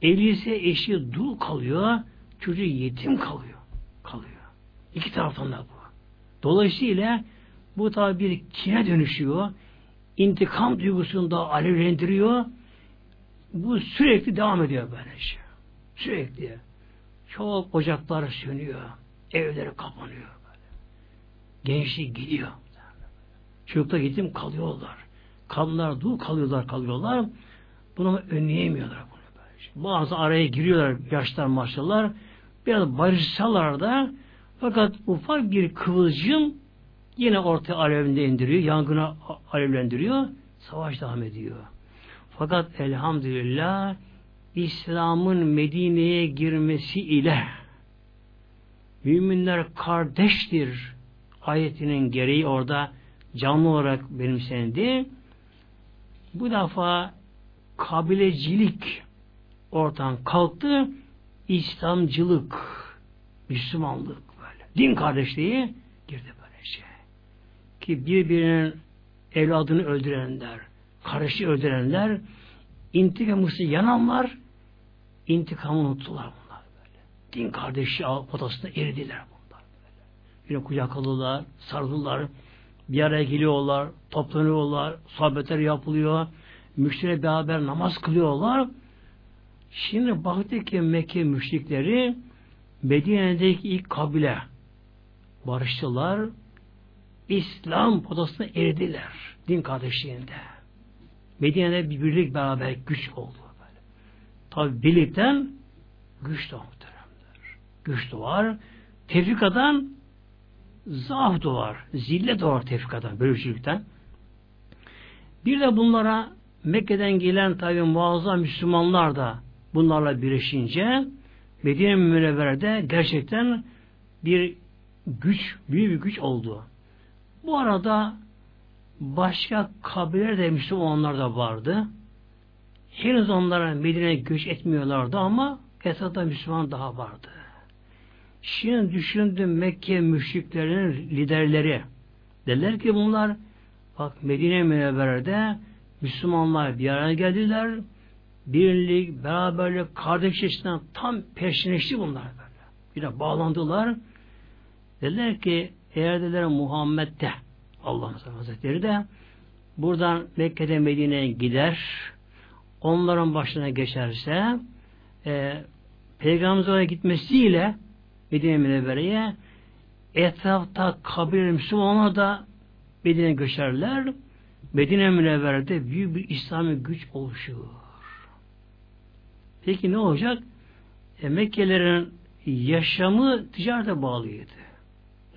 Evliyse eşi dul kalıyor. Çocuğu yetim kalıyor. Kalıyor. İki taraftan da bu. Dolayısıyla bu tabi bir kine dönüşüyor. İntikam duygusunu da alevlendiriyor. Bu sürekli devam ediyor böylece. Sürekli. Çok ocaklar sönüyor. Evleri kapanıyor. Böyle. Gençlik gidiyor. Çocuklar gidim kalıyorlar. Kadınlar dul kalıyorlar kalıyorlar. Bunu önleyemiyorlar. Bunu. Bazı araya giriyorlar yaşlar maşallah. Biraz barışsalar da fakat ufak bir kıvılcım yine ortaya alevinde indiriyor. Yangına alevlendiriyor. Savaş devam ediyor. Fakat elhamdülillah İslam'ın Medine'ye girmesi ile müminler kardeştir ayetinin gereği orada canlı olarak benimsendi. Bu defa kabilecilik ortadan kalktı. İslamcılık, Müslümanlık böyle. Din kardeşliği girdi böyle şey. Ki birbirinin evladını öldürenler, kardeşi öldürenler, intikamısı yananlar, intikamı unuttular bunlar böyle. Din kardeşi potasında eridiler bunlar böyle. Yine kucak alırlar, sarılırlar, bir araya geliyorlar, toplanıyorlar, sohbetler yapılıyor, müşteri beraber namaz kılıyorlar. Şimdi baktık ki Mekke müşrikleri Medine'deki ilk kabile barıştılar. İslam potasına eridiler. Din kardeşliğinde. Medine'de bir birlik beraber güç oldu. Böyle. Tabi birlikten güç doğar muhteremler. Güç doğar. Tefrikadan zaaf doğar. Zille doğar tefrikadan, bölücülükten. Bir de bunlara Mekke'den gelen tabi muazzam Müslümanlar da bunlarla birleşince Medine Münevvere'de gerçekten bir güç, büyük bir güç oldu. Bu arada başka kabileler de Müslümanlar da vardı. Henüz onlara Medine'ye göç etmiyorlardı ama etrafta Müslüman daha vardı. Şimdi düşündüm Mekke müşriklerinin liderleri. Dediler ki bunlar bak Medine Münevvere'de Müslümanlar bir araya geldiler. Birlik, beraberlik, kardeşleştiğinden tam peşineşti bunlar böyle. Bir de bağlandılar. Dediler ki eğer dediler Muhammed'de Allah Hazretleri de buradan Mekke'de Medine'ye gider onların başına geçerse e, Peygamberimiz oraya gitmesiyle Medine Münevvere'ye etrafta kabir Müslümanlar da Medine'ye göçerler. Medine Münevvere'de büyük bir İslami güç oluşur. Peki ne olacak? E, Mekkelerin yaşamı ticarete bağlıydı.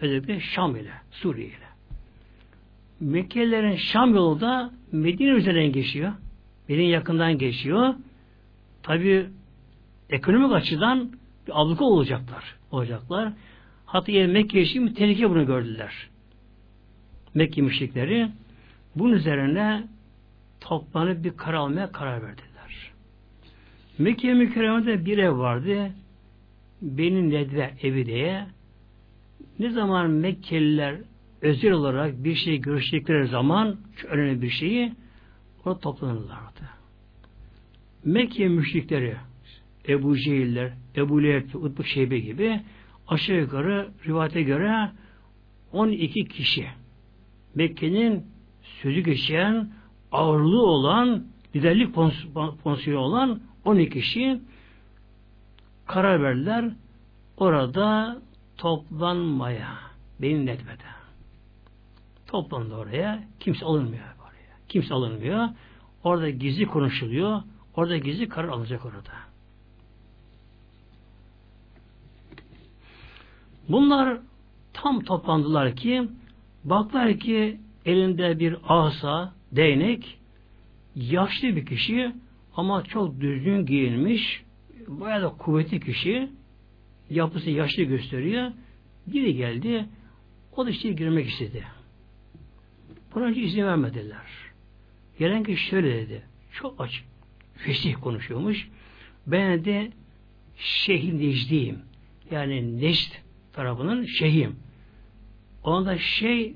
Özellikle Şam ile, Suriye ile. Mekkelilerin Şam yolu da Medine üzerinden geçiyor. Medine yakından geçiyor. Tabi ekonomik açıdan bir abluka olacaklar. Olacaklar. Hatta Mekke için tehlike bunu gördüler. Mekke müşrikleri bunun üzerine toplanıp bir karar almaya karar verdiler. Mekke mükerremede bir ev vardı. Benim Nedve evi diye. Ne zaman Mekkeliler özel olarak bir şey görüşecekleri zaman şu önemli bir şeyi orada toplanırlardı. Mekke müşrikleri Ebu Cehiller, Ebu Leheb, Utbu Şeybe gibi aşağı yukarı rivayete göre 12 kişi Mekke'nin sözü geçen ağırlığı olan liderlik pozisyonu olan 12 kişi karar verdiler orada toplanmaya benim netmeden. Toplandı oraya. Kimse alınmıyor oraya. Kimse alınmıyor. Orada gizli konuşuluyor. Orada gizli karar alacak orada. Bunlar tam toplandılar ki baklar ki elinde bir asa, değnek yaşlı bir kişi ama çok düzgün giyinmiş bayağı da kuvvetli kişi yapısı yaşlı gösteriyor. Biri geldi o da içeri girmek istedi. Buna önce izin vermediler. Gelen kişi şöyle dedi. Çok açık. Fesih konuşuyormuş. Ben de Şeyh Necdiyim. Yani Neşt tarafının şeyhim. Onda şey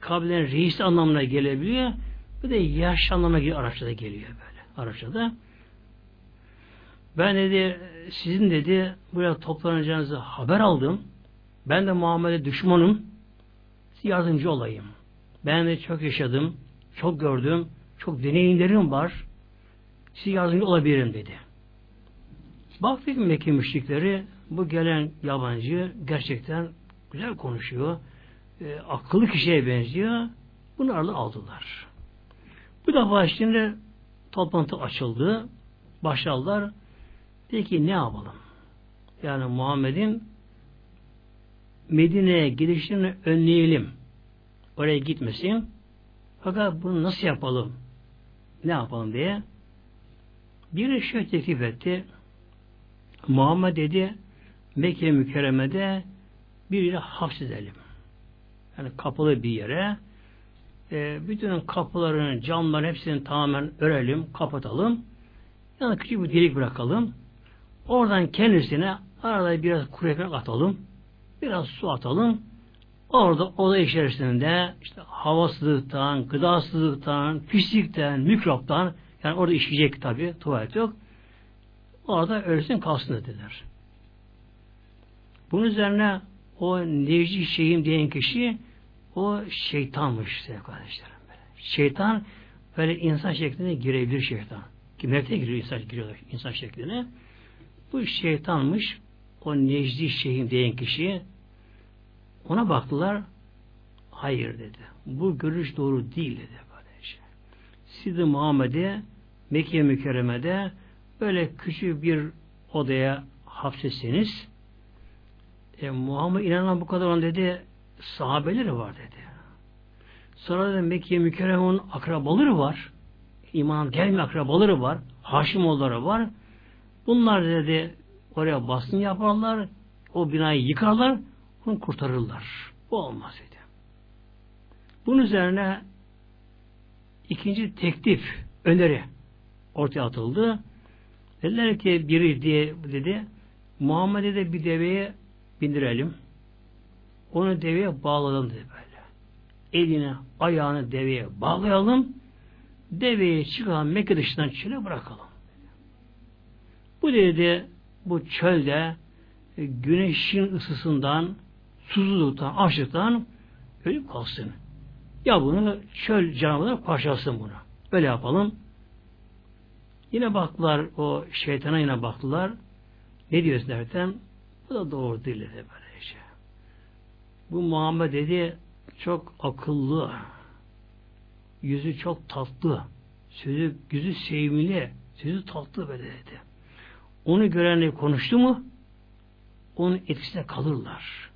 kabilenin reisi anlamına gelebiliyor. Bir de yaş anlamına geliyor. Araçta da geliyor böyle. Araçta da. Ben dedi sizin dedi buraya toplanacağınızı haber aldım. Ben de Muhammed'e düşmanım. Size yardımcı olayım. Ben de çok yaşadım. Çok gördüm. Çok deneyimlerim var. Size yardımcı olabilirim dedi. Baktık Mekke müşrikleri bu gelen yabancı gerçekten güzel konuşuyor. E, akıllı kişiye benziyor. Bunlarla aldılar. Bu defa şimdi toplantı açıldı. Başladılar. Peki ne yapalım? Yani Muhammed'in Medine'ye gidişini önleyelim. Oraya gitmesin. Fakat bunu nasıl yapalım? Ne yapalım diye. Biri şöyle teklif etti. Muhammed dedi Mekke mükerremede bir yere hapsedelim. Yani kapalı bir yere e, bütün kapıların, camların hepsini tamamen örelim, kapatalım. Yani küçük bir delik bırakalım. Oradan kendisine arada biraz kuru ekmek atalım. Biraz su atalım. Orada oda içerisinde işte havasızlıktan, gıdasızlıktan, pislikten, mikroptan yani orada işleyecek tabi tuvalet yok. Orada ölsün kalsın dediler. Bunun üzerine o Necdi Şeyhim diyen kişi o şeytanmış sevgili kardeşlerim. Şeytan böyle insan şekline girebilir şeytan. Melekte giriyor insan, giriyor insan şekline. Bu şeytanmış. O Necdi Şeyhim diyen kişi ona baktılar. Hayır dedi. Bu görüş doğru değil dedi. Kardeş. Siz de Muhammed'e Mekke mükerremede böyle küçük bir odaya hapsetseniz e, Muhammed inanan bu kadar olan dedi sahabeleri var dedi. Sonra da Mekke mükerremenin akrabaları var. İman gelme akrabaları var. Haşimoğulları var. Bunlar dedi oraya baskın yaparlar. O binayı yıkarlar. Onu kurtarırlar. Bu olmaz dedi. Bunun üzerine ikinci teklif, öneri ortaya atıldı. Dediler ki biri diye dedi Muhammed'e de bir deveye bindirelim. Onu deveye bağlayalım dedi böyle. Eline, ayağını deveye bağlayalım. Deveyi çıkan Mekke dışından çöle bırakalım. Bu dedi bu çölde e, güneşin ısısından, susuzluktan, açlıktan ölüp kalsın. Ya bunu çöl canavarlar parçalasın bunu. Böyle yapalım. Yine baktılar o şeytana yine baktılar. Ne diyorsun derken bu da doğru değil dedi böyle. Bu Muhammed dedi çok akıllı, yüzü çok tatlı, sözü yüzü sevimli, sözü tatlı böyle dedi. Onu görenle konuştu mu onun etkisinde kalırlar.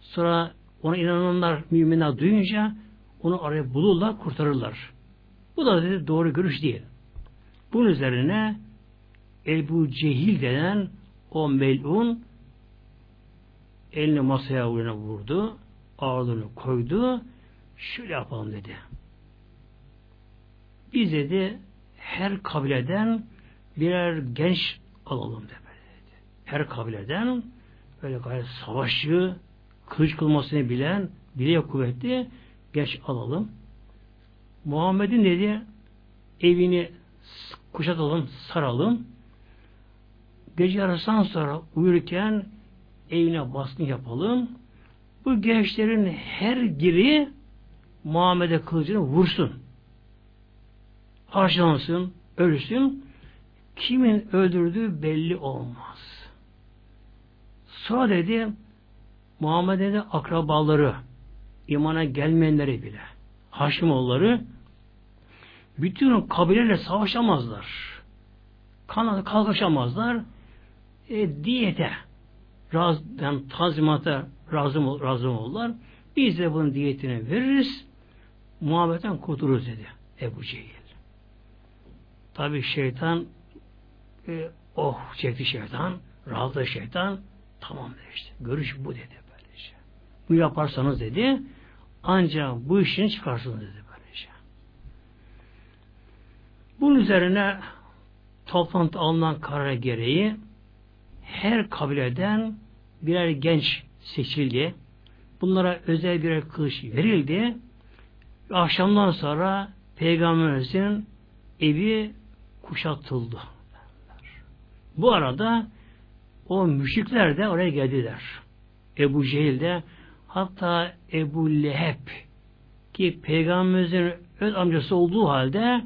Sonra ona inananlar, müminler duyunca onu araya bulurlar, kurtarırlar. Bu da dedi doğru görüş değil. Bunun üzerine Ebu Cehil denen o melun elini masaya vurdu, ağırlığını koydu, şöyle yapalım dedi. Biz dedi her kabileden birer genç alalım dedi. Her kabileden böyle gayet savaşçı, kılıç kılmasını bilen, bile kuvvetli genç alalım. Muhammed'in dedi evini kuşatalım, saralım. Gece yarısından sonra uyurken evine baskın yapalım. Bu gençlerin her biri Muhammed'e kılıcını vursun. Harcalansın, ölsün. Kimin öldürdüğü belli olmaz. Sonra dedi Muhammed'in de akrabaları, imana gelmeyenleri bile, Haşimoğulları bütün kabilelerle savaşamazlar. Kanada kalkışamazlar. E, diyete raz, yani tazimata razı, razı olurlar. Biz de bunun diyetini veririz. Muhabbetten kurtuluruz dedi. Ebu Cehil. Tabi şeytan e, oh çekti şeytan, rahatladı şeytan. Tamam dedi işte. Görüş bu dedi böylece. Bu yaparsanız dedi ancak bu işini çıkarsınız dedi böylece. Bunun üzerine toplantı alınan karar gereği her kabileden birer genç seçildi. Bunlara özel birer kılıç verildi. Akşamdan sonra Peygamberimizin evi kuşatıldı. Bu arada o müşrikler de oraya geldiler. Ebu Cehil de hatta Ebu Leheb ki Peygamberimizin öz amcası olduğu halde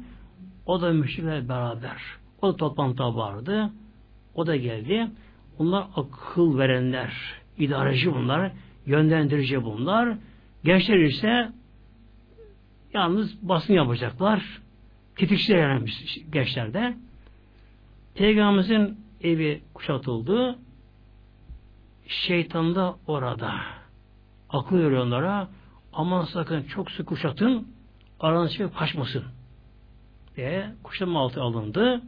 o da müşrikler beraber. O da toplantıda vardı. O da geldi. Bunlar akıl verenler, idareci bunlar, yönlendirici bunlar. Gençler ise yalnız basın yapacaklar. Tetikçiler yani gençlerde. Peygamberimizin evi kuşatıldı. Şeytan da orada. Akıl veriyor onlara. Aman sakın çok sık kuşatın. Aranız şey kaçmasın. Diye kuşatma altı alındı.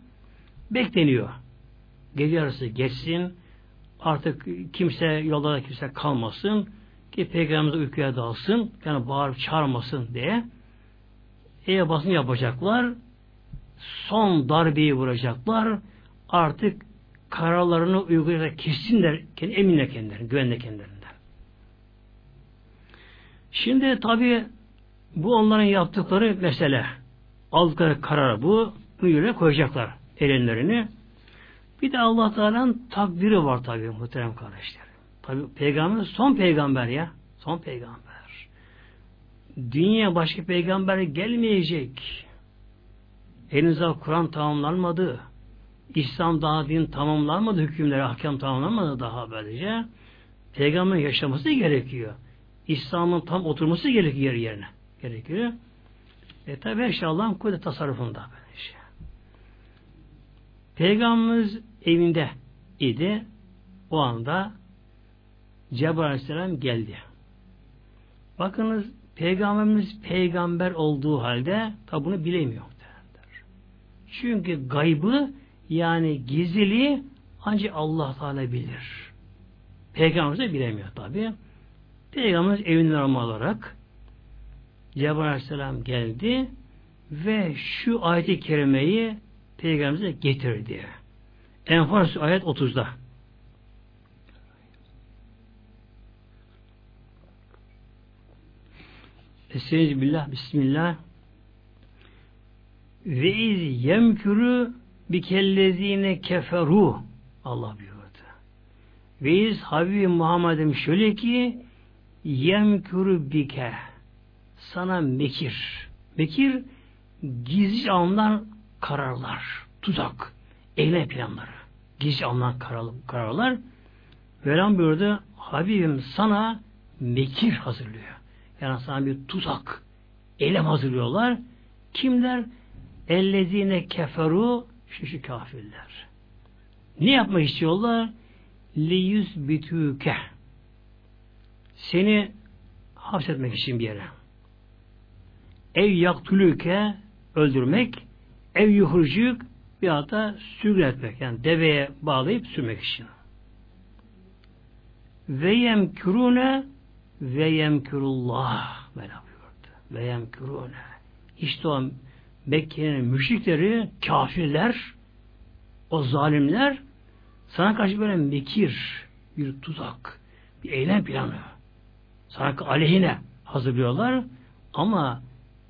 Bekleniyor. Gece arası geçsin. Artık kimse yolda kimse kalmasın. Ki Peygamberimiz uykuya dalsın. Yani bağırıp çağırmasın diye. Basın yapacaklar. Son darbeyi vuracaklar. Artık kararlarını uygulayacak kesinler, eminler kendilerine, güvenle kendilerinden. Şimdi tabi bu onların yaptıkları mesele. Aldıkları karar bu. Bu yöne koyacaklar elinlerini. Bir de Allah Teala'nın takdiri var tabi muhterem kardeşler. Tabi peygamber son peygamber ya. Son peygamber. Dünya başka peygamber gelmeyecek. Henüz Kur'an tamamlanmadı. İslam daha din tamamlanmadı. Hükümleri, ahkam tamamlanmadı daha böylece. Peygamber yaşaması gerekiyor. İslam'ın tam oturması gerekiyor yerine. Gerekiyor. E tabi her şey kudret tasarrufunda. Böylece. Peygamberimiz evinde idi. O anda Cebrail Aleyhisselam geldi. Bakınız Peygamberimiz peygamber olduğu halde tabi bunu bilemiyor. Çünkü gaybı yani gizliliği ancak Allah Teala bilir. Peygamberimiz de bilemiyor tabi. Peygamberimiz evinde normal olarak Cebrail Aleyhisselam geldi ve şu ayeti kerimeyi Peygamberimize getirdi. Enfal ayet 30'da. Estaizu billah, bismillah. Ve iz yemkürü bikellezine keferu Allah buyurdu. Ve iz Habibim Muhammed'im şöyle ki yemkürü bike sana mekir. Mekir gizli alınan kararlar, tuzak, eylem planları. Gizli alınan kararlar. Velan buyurdu Habibim sana mekir hazırlıyor. Yani sana bir tuzak, eylem hazırlıyorlar. Kimler? Ellezine keferu şu şu kafirler. Ne yapmak istiyorlar? Liyüz bitüke. Seni hapsetmek için bir yere. Ev yaktülüke öldürmek, ev yuhurcuk bir hata sürgün etmek. Yani deveye bağlayıp sürmek için. Ve yemkürune ve yemkürullah böyle buyurdu. Ve yemkürune. İşte o Mekke'nin müşrikleri, kafirler, o zalimler sana karşı böyle mekir, bir tuzak, bir eylem planı. Sana aleyhine hazırlıyorlar ama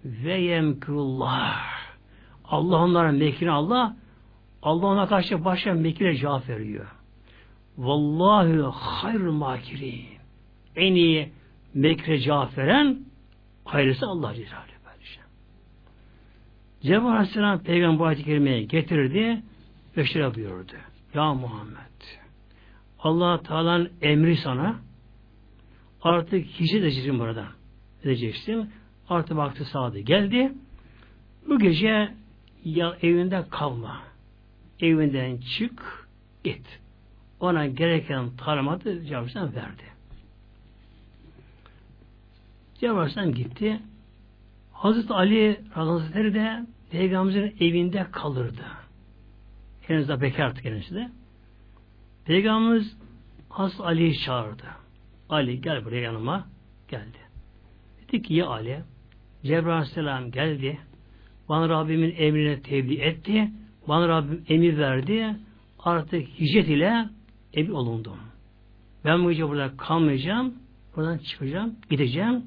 ve yemkurullah Allah onlara mekir Allah Allah ona karşı başka mekire cevap veriyor. Vallahi hayrul makirin. En iyi mekre cevap veren hayırlısı Allah Celle Cebrail Aleyhisselam Peygamber ayet-i kerimeye getirirdi ve şöyle buyurdu. Ya Muhammed allah Teala'nın emri sana artık hicret edeceksin buradan. Edeceksin. Artık vakti sağdı. Geldi. Bu gece ya evinde kalma. Evinden çık, git. Ona gereken talimatı Cebrail verdi. Cebrail gitti. Hazreti Ali Hazretleri de Peygamberimizin evinde kalırdı. Henüz de bekardı kendisi de. Peygamberimiz Hazreti Ali'yi çağırdı. Ali gel buraya yanıma. Geldi. Dedi ki ya Ali Cebrail Aleyhisselam geldi. Bana Rabbimin emrine tebliğ etti. Bana Rabbim emir verdi. Artık hicret ile evi olundum. Ben bu gece burada kalmayacağım. Buradan çıkacağım. Gideceğim.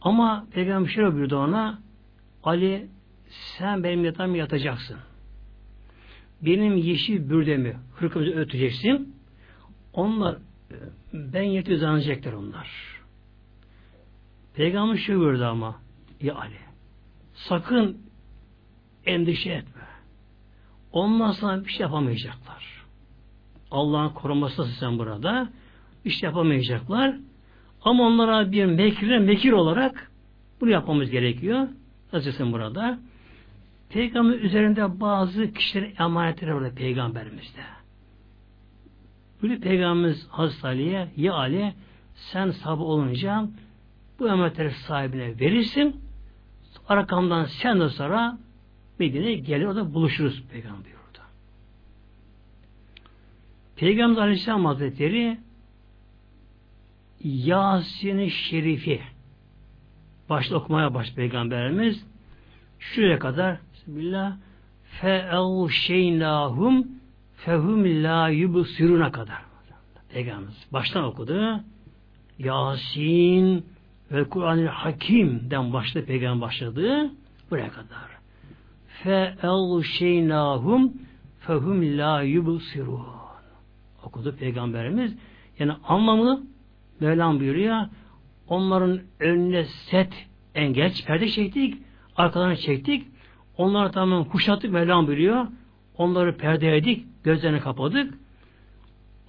Ama Peygamber şöyle buyurdu ona Ali sen benim yatağımı yatacaksın. Benim yeşil bürdemi, hırkamızı öteceksin. Onlar ben yetiyor zannedecekler onlar. Peygamber şöyle buyurdu ama ya Ali sakın endişe etme. Ondan sana bir şey yapamayacaklar. Allah'ın koruması sen burada. Bir şey yapamayacaklar. Ama onlara bir mekir, mekir olarak bunu yapmamız gerekiyor. Nasılsın burada? Peygamber üzerinde bazı kişilerin emanetleri var peygamberimizde. Böyle peygamberimiz Hazreti Ali'ye ya Ali sen sabah olunca bu emanetleri sahibine verirsin. Arkamdan sen de sonra Medine'ye gelir orada buluşuruz peygamber orada. Peygamber Aleyhisselam Hazretleri Yasin-i Şerifi başta okumaya baş peygamberimiz şuraya kadar Bismillah fe'evşeynâhum fehum la yubsiruna kadar. Peygamberimiz baştan okudu. Yasin ve Kur'an-ı Hakim'den başladı peygamber başladı. Buraya kadar. Fe'evşeynâhum fehum la yubsirun. Okudu peygamberimiz. Yani anlamı Mevlam buyuruyor. Onların önüne set engel perde çektik. Arkalarına çektik. Onları tamamen kuşattık Mevlam buyuruyor. Onları perdeledik. Gözlerini kapadık.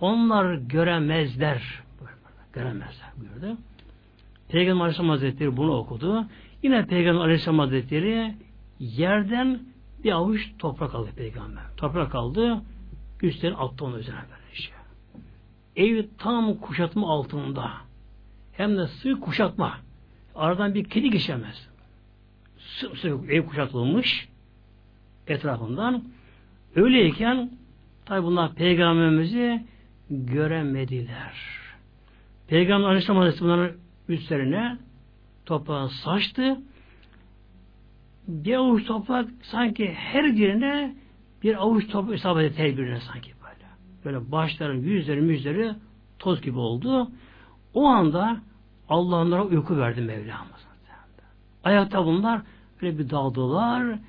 Onlar göremezler. Göremezler buyurdu. Peygamber Aleyhisselam Hazretleri bunu okudu. Yine Peygamber Aleyhisselam Hazretleri yerden bir avuç toprak aldı Peygamber. Toprak aldı. Üstlerini attı onun üzerine böylece. Ev tam kuşatma altında. Hem de sığ kuşatma. Aradan bir kedi geçemez. Sımsıkı ev kuşatılmış etrafından. Öyleyken tabi bunlar peygamberimizi göremediler. Peygamber Aleyhisselam Hazretleri bunların üstlerine toprağı saçtı. Bir avuç toprak sanki her birine bir avuç toprak isabet etti her birine sanki böyle. Böyle başların, yüzleri, müzleri toz gibi oldu. O anda Allah onlara uyku verdi Mevlamız. Ayakta bunlar böyle bir daldılar.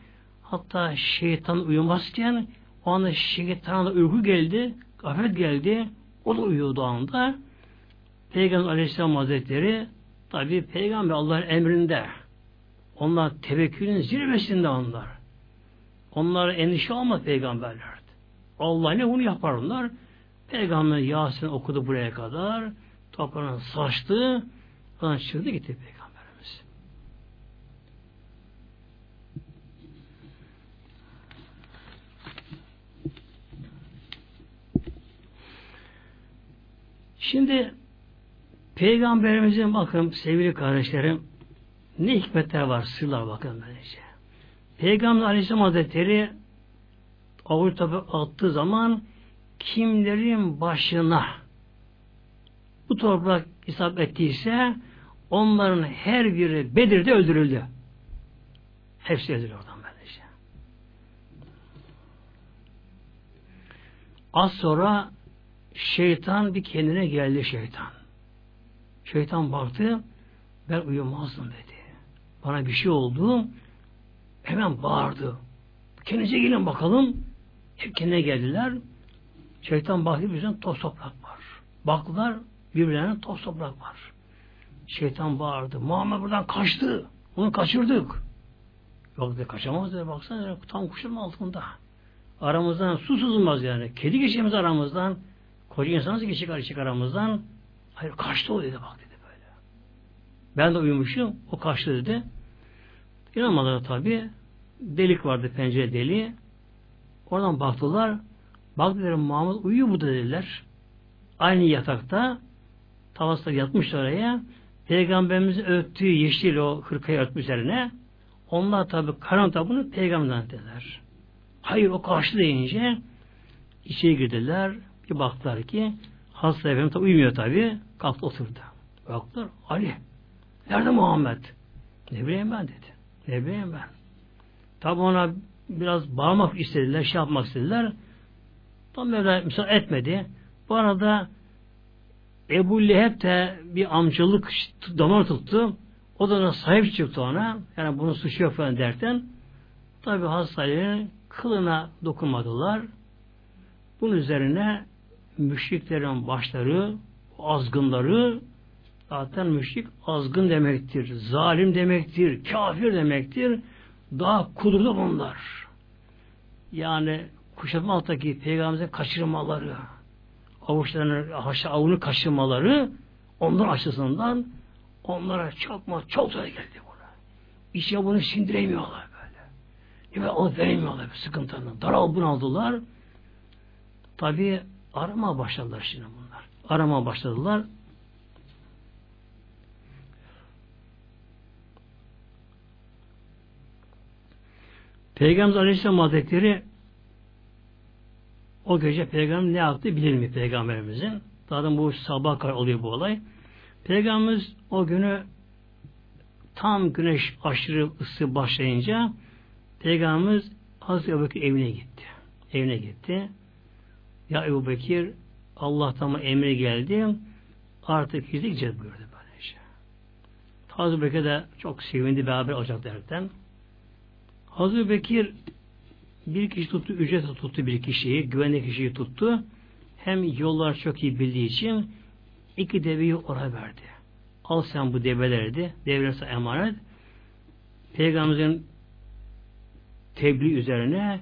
Hatta şeytan uyumazken o anda şeytana da uyku geldi, gaflet geldi. O da uyuyordu o anda. Peygamber Aleyhisselam Hazretleri tabi Peygamber Allah'ın emrinde onlar tevekkülün zirvesinde onlar. Onlar endişe olmaz peygamberler. Allah ne bunu yapar onlar. Peygamber Yasin okudu buraya kadar. Toprağına saçtı. Oradan çıktı gitti peygamberimiz. Şimdi Peygamberimizin bakın sevgili kardeşlerim ne hikmetler var, sırlar bakın böylece. Peygamber Aleyhisselam Hazretleri tabi attığı zaman kimlerin başına bu toprak isap ettiyse onların her biri Bedir'de öldürüldü. Hepsi öldürüldü oradan böylece. Az sonra şeytan bir kendine geldi şeytan. Şeytan baktı ben uyumazdım dedi. Bana bir şey oldu hemen bağırdı. Kendinize gelin bakalım. Kendine geldiler. Şeytan baktı bizden toz toprak var. Baktılar birbirlerine toz toprak var. Şeytan bağırdı. Muhammed buradan kaçtı. Onu kaçırdık. Yok dedi kaçamaz dedi. Baksana tam kuşun altında. Aramızdan su sızılmaz yani. Kedi geçemez aramızdan. Koca insan nasıl geçecek aramızdan? Hayır kaçtı o dedi bak dedi. Ben de uyumuşum. O kaçtı dedi. İnanmadılar tabi. Delik vardı pencere deliği. Oradan baktılar. Baktılar Muhammed uyuyor bu dediler. Aynı yatakta tavasında yatmış oraya. Peygamberimizi örttüğü yeşil o hırkayı örtmüş üzerine. Onlar tabi karanlıkta bunu peygamberden dediler. Hayır o karşı deyince içeri girdiler. Bir baktılar ki hasta efendim tabi uyumuyor tabi. Kalktı oturdu. Baktılar Ali. Nerede Muhammed? Ne bileyim ben dedi. Ne bileyim ben. Tabi ona biraz bağırmak istediler, şey yapmak istediler. Tam böyle müsaade etmedi. Bu arada Ebu Leheb de bir amcalık damar tuttu. O da, da sahip çıktı ona. Yani bunun suçu yok falan derken tabi hastanenin kılına dokunmadılar. Bunun üzerine müşriklerin başları, azgınları zaten müşrik azgın demektir, zalim demektir, kafir demektir. Daha kudurdu bunlar. Yani kuşatma alttaki peygamberimizin kaçırmaları, avuçlarını, haşa avını kaçırmaları onların açısından onlara çok çok zor geldi buna. İşe bunu sindiremiyorlar böyle. Ve alıp veremiyorlar sıkıntının. Daral bunaldılar. Tabi arama başladılar şimdi bunlar. Arama başladılar. Peygamber Aleyhisselam Hazretleri o gece peygamber ne yaptı bilir mi peygamberimizin? Zaten bu sabah kadar oluyor bu olay. Peygamberimiz o günü tam güneş aşırı ısı başlayınca Peygamberimiz Hazreti Ebu evine gitti. Evine gitti. Ya Ebu Bekir Allah'tan emri geldi artık gideceğiz buyurdu böylece. Hazreti Bekir de çok sevindi beraber olacak derken. Hazreti Bekir bir kişi tuttu, ücret tuttu bir kişiyi, güvenli kişiyi tuttu. Hem yollar çok iyi bildiği için iki deveyi oraya verdi. Al sen bu develeri de, develerse emanet. Peygamberimizin tebliğ üzerine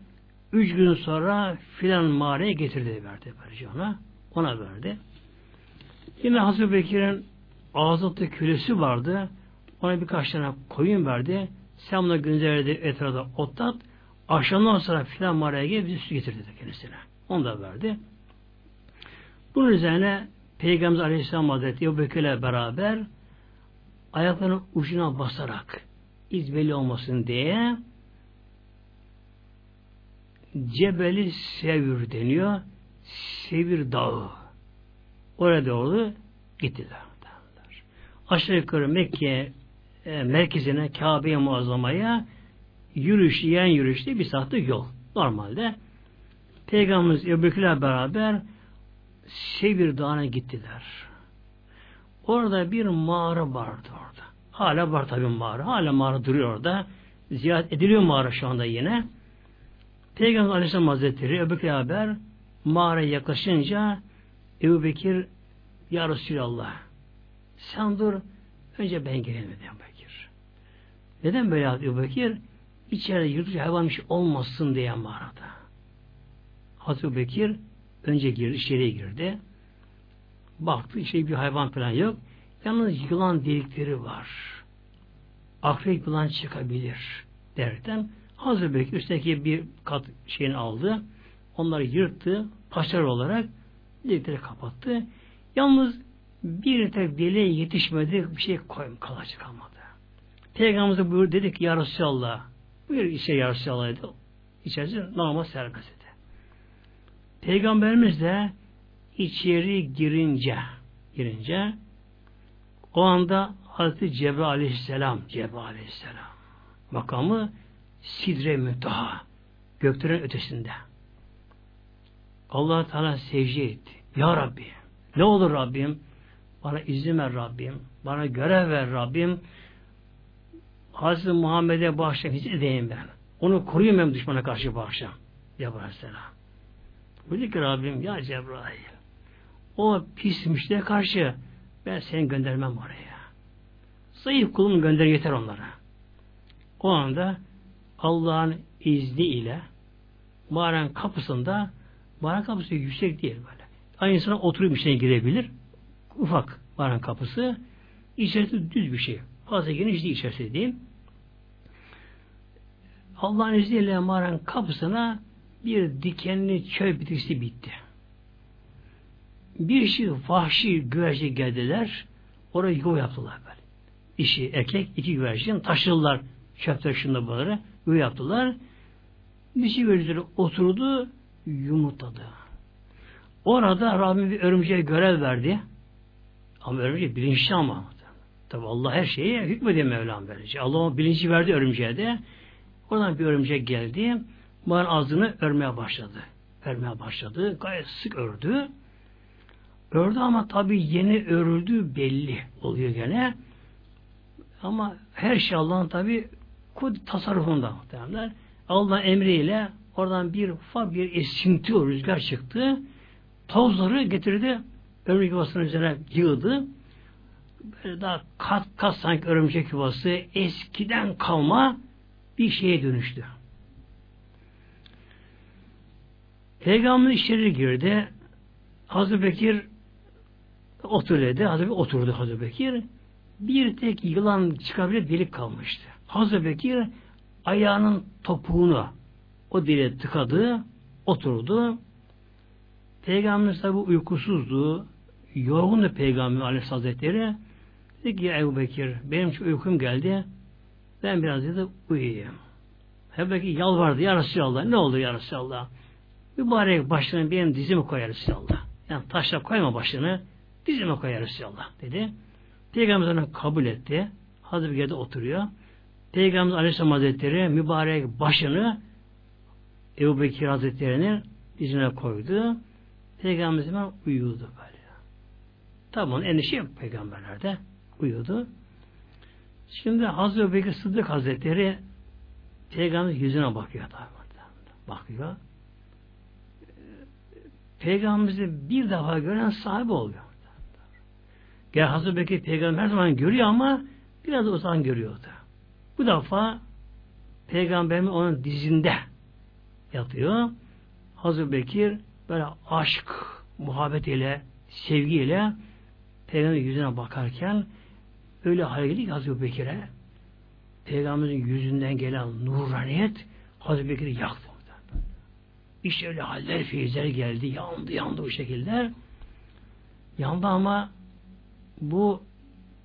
üç gün sonra filan mağaraya getirdi verdi böylece ona. Ona verdi. Yine Hazreti Bekir'in ağzında kölesi vardı. Ona birkaç tane koyun verdi. Sen buna günlerde etrafta otlat. Akşamdan sonra filan mağaraya gelip bizi su getirdi kendisine. Onu da verdi. Bunun üzerine Peygamber Aleyhisselam Hazretleri Ebu Bekir'le beraber ayaklarının ucuna basarak iz belli olmasın diye Cebeli Sevir deniyor. Sevir Dağı. Oraya doğru gittiler. Aşağı yukarı Mekke e, merkezine Kabe'ye muazzamaya yürüyüş, yiyen yürüyüşte bir saatlik yol. Normalde Peygamberimiz Ebu Bekir'le beraber Sevir Dağı'na gittiler. Orada bir mağara vardı orada. Hala var tabi mağara. Hala mağara duruyor orada. Ziyaret ediliyor mağara şu anda yine. Peygamber Aleyhisselam Hazretleri Ebu Bekir haber mağaraya yaklaşınca Ebu Bekir Ya Resulallah sen dur önce ben geleyim dedi. Neden böyle Ebu Bekir? İçeride yırtıcı hayvan bir şey olmasın diye mağarada. Hazreti Bekir önce girdi, içeriye girdi. Baktı işte bir hayvan falan yok. Yalnız yılan delikleri var. Akrep yılan çıkabilir derken Hazreti Bekir üstteki bir kat şeyini aldı. Onları yırttı. Paşar olarak delikleri kapattı. Yalnız bir tek deliğe yetişmedi bir şey koyum kalacak kalmadı. Peygamberimize buyur dedik ya Resulallah buyur işe ya Resulallah dedi. İçerisi normal serbest dedi. Peygamberimiz de içeri girince girince o anda Hazreti Cebrail aleyhisselam Cebrail aleyhisselam makamı Sidre Mütaha göklerin ötesinde. Allah Teala secde etti. Ya Rabbi ne olur Rabbim bana izin ver Rabbim bana görev ver Rabbim Hazreti Muhammed'e bağışla hiç edeyim ben. Onu koruyayım hem düşmana karşı bağışla. Cebrail Aleyhisselam. Dedi ki Rabbim ya Cebrail o pis müşteriye karşı ben seni göndermem oraya. Zayıf kulum gönder yeter onlara. O anda Allah'ın izniyle mağaranın kapısında mağaranın kapısı yüksek değil böyle. Aynı insana oturup içine girebilir. Ufak mağaranın kapısı. İçerisi düz bir şey. Fazla geniş değil içerisi değil. Allah'ın izniyle mağaranın kapısına bir dikenli çöl bitkisi bitti. Bir şey vahşi güvercin geldiler. Oraya yuva yaptılar böyle. İşi erkek iki güvercin taşırlar çöp taşında bunları. Böyle yaptılar. Dişi gözleri oturdu, yumurtladı. Orada Rabbim bir örümceğe görev verdi. Ama örümcek bilinçli ama. Tabi Allah her şeyi hükmediyor Mevlam böylece. Allah bilinci verdi örümceğe de. Oradan bir örümcek geldi. Bunların ağzını örmeye başladı. Örmeye başladı. Gayet sık ördü. Ördü ama tabi yeni örüldü belli oluyor gene. Ama her şey Allah'ın tabi tasarrufunda muhtemelenler. Allah'ın emriyle oradan bir ufak bir esinti rüzgar çıktı. Tozları getirdi. Örümcek yuvasının üzerine yığdı. Böyle daha kat kat sanki örümcek yuvası eskiden kalma bir şeye dönüştü. Peygamber içeri girdi. Hazreti Bekir oturdu. Hazreti oturdu Hazreti Bekir. Bir tek yılan çıkabilir delik kalmıştı. Hazreti Bekir ayağının topuğunu o dile tıkadı, oturdu. Peygamberimiz tabi uykusuzdu. Yorgundu Peygamber Aleyhisselatü Hazretleri. Dedi ki Ebu Bekir benim şu uykum geldi. Ben biraz dedi uyuyayım. Ebu Bekir yalvardı ya Resulallah. Ne olur ya Resulallah. Mübarek başını benim dizime koyar Resulallah. Yani taşla koyma başını. Dizime koyar Resulallah dedi. Peygamber onu kabul etti. Hazreti Bekir'de oturuyor. Peygamber Aleyhisselam Hazretleri mübarek başını Ebu Bekir Hazretleri'nin dizine koydu. Peygamberimiz hemen uyuyordu böyle. Onun endişe yok peygamberlerde. Uyuyordu. Şimdi Hazreti Bekir Sıddık Hazretleri Peygamber yüzüne bakıyor. Bakıyor. Peygamberimizi bir defa gören sahibi oluyor. Gel Hazreti Bekir Peygamber her zaman görüyor ama biraz uzak görüyordu. Bu defa Peygamberimiz onun dizinde yatıyor. Hazreti Bekir böyle aşk, muhabbet ile, sevgiyle Peygamberin yüzüne bakarken öyle ki Hazreti Bekir'e Peygamberin yüzünden gelen nuraniyet Hazreti Bekir'i yaktı. İşte öyle haller, feyizler geldi. Yandı, yandı bu şekilde. Yandı ama bu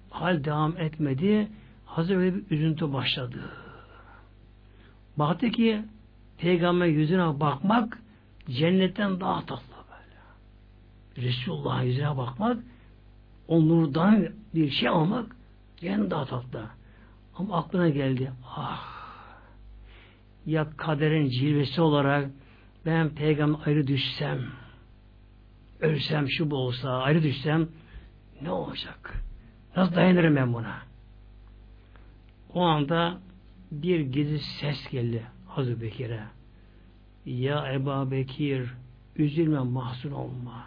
hal devam etmedi. Hazreti öyle bir üzüntü başladı. Baktı ki Peygamber yüzüne bakmak cennetten daha tatlı böyle. Resulullah'ın yüzüne bakmak o bir şey almak cennet daha tatlı. Ama aklına geldi. Ah ya kaderin cilvesi olarak ben peygamber ayrı düşsem ölsem şu bu olsa ayrı düşsem ne olacak? Nasıl dayanırım ben buna? O anda bir gizli ses geldi Hazreti Bekir'e. Ya Ebu Bekir üzülme mahzun olma.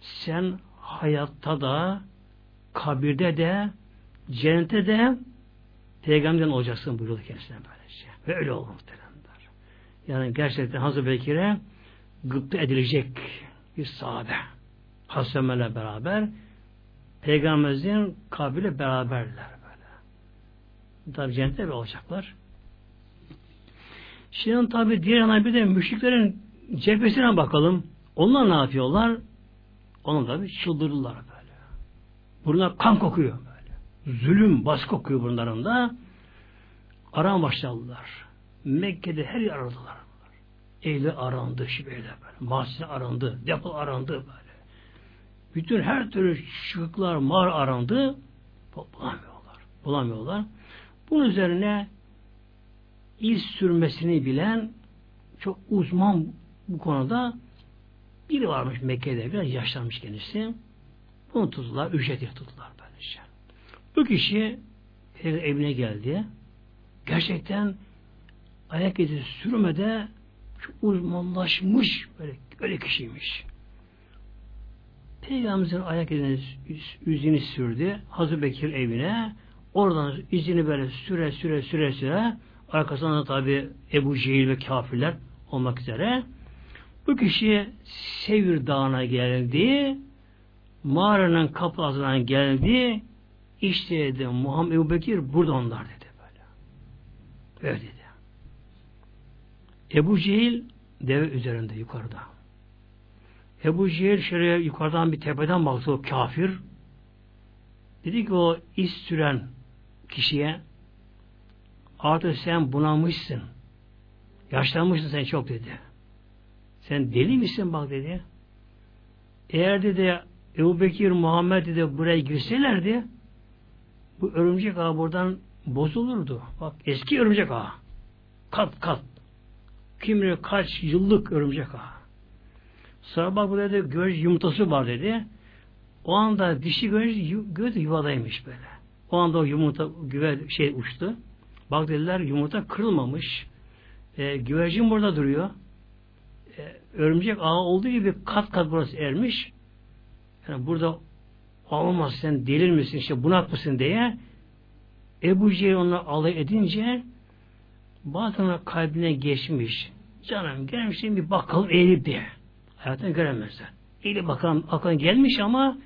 Sen hayatta da kabirde de cennete de peygamberden olacaksın buyurdu kendisine böylece. Ve öyle oldu muhteremler. Yani gerçekten Hazreti Bekir'e gıpta edilecek bir sahabe. Hazreti Ömer'le beraber Peygamberimizin kabile beraberler böyle. Tabi cennette olacaklar. Şimdi tabi diğer yana bir de müşriklerin cephesine bakalım. Onlar ne yapıyorlar? Onlar tabi çıldırdılar böyle. Bunlar kan kokuyor böyle. Zulüm, baskı kokuyor bunların da. Arama başladılar. Mekke'de her yer aradılar. Eyle arandı, şibeyle böyle. Mahsine arandı, depo arandı böyle. Bütün her türlü şıklar, mar arandı. Bulamıyorlar. Bulamıyorlar. Bunun üzerine iz sürmesini bilen çok uzman bu konuda biri varmış Mekke'de biraz yaşlanmış kendisi. Bunu tuttular, ücretli tuttular böylece. Bu kişi evine geldi. Gerçekten ayak izi sürmede uzmanlaşmış böyle, öyle kişiymiş. Peygamberimizin ayak izini, yüzünü sürdü. Hazreti Bekir evine. Oradan izini böyle süre süre süre süre arkasından da tabi Ebu Cehil ve kafirler olmak üzere bu kişi Sevir Dağı'na geldi. Mağaranın kapısından geldi. İşte dedi Muhammed Ebu Bekir burada onlar dedi böyle. Öyle dedi. Ebu Cehil deve üzerinde yukarıda. Ebu Cehil şöyle yukarıdan bir tepeden baktı o kafir. Dedi ki o iz süren kişiye artık sen bunamışsın. Yaşlanmışsın sen çok dedi. Sen deli misin bak dedi. Eğer dedi Ebu Bekir Muhammed dedi buraya girselerdi bu örümcek ağı buradan bozulurdu. Bak eski örümcek ağı. Kat kat. Kim bilir kaç yıllık örümcek ağı. Sonra bak burada dedi göz yumurtası var dedi. O anda dişi göz, göz yuvadaymış böyle. O anda o yumurta güve şey uçtu. Bak dediler yumurta kırılmamış. E, güvercin burada duruyor. E, örümcek ağı olduğu gibi kat kat burası ermiş. Yani burada olmaz sen delir misin işte bunak mısın diye Ebu Cehil onu alay edince bazen kalbine geçmiş. Canım gelmiş bir bakalım eğilip diye. Hayatını göremezler. Eğilip bakalım aklına gelmiş ama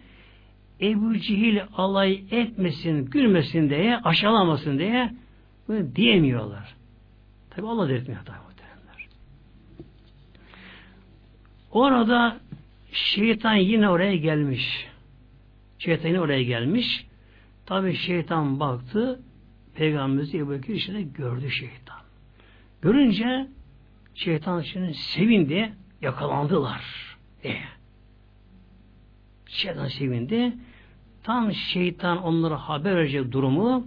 Ebu Cehil alay etmesin, gülmesin diye, aşağılamasın diye bunu diyemiyorlar. Tabi Allah da etmiyor tabi muhtemelenler. Orada şeytan yine oraya gelmiş. Şeytan oraya gelmiş. Tabi şeytan baktı Peygamberimizi Ebu Bekir içinde gördü şeytan. Görünce şeytan şimdi sevindi, yakalandılar. E. Şeytan sevindi. Tam şeytan onlara haber verecek durumu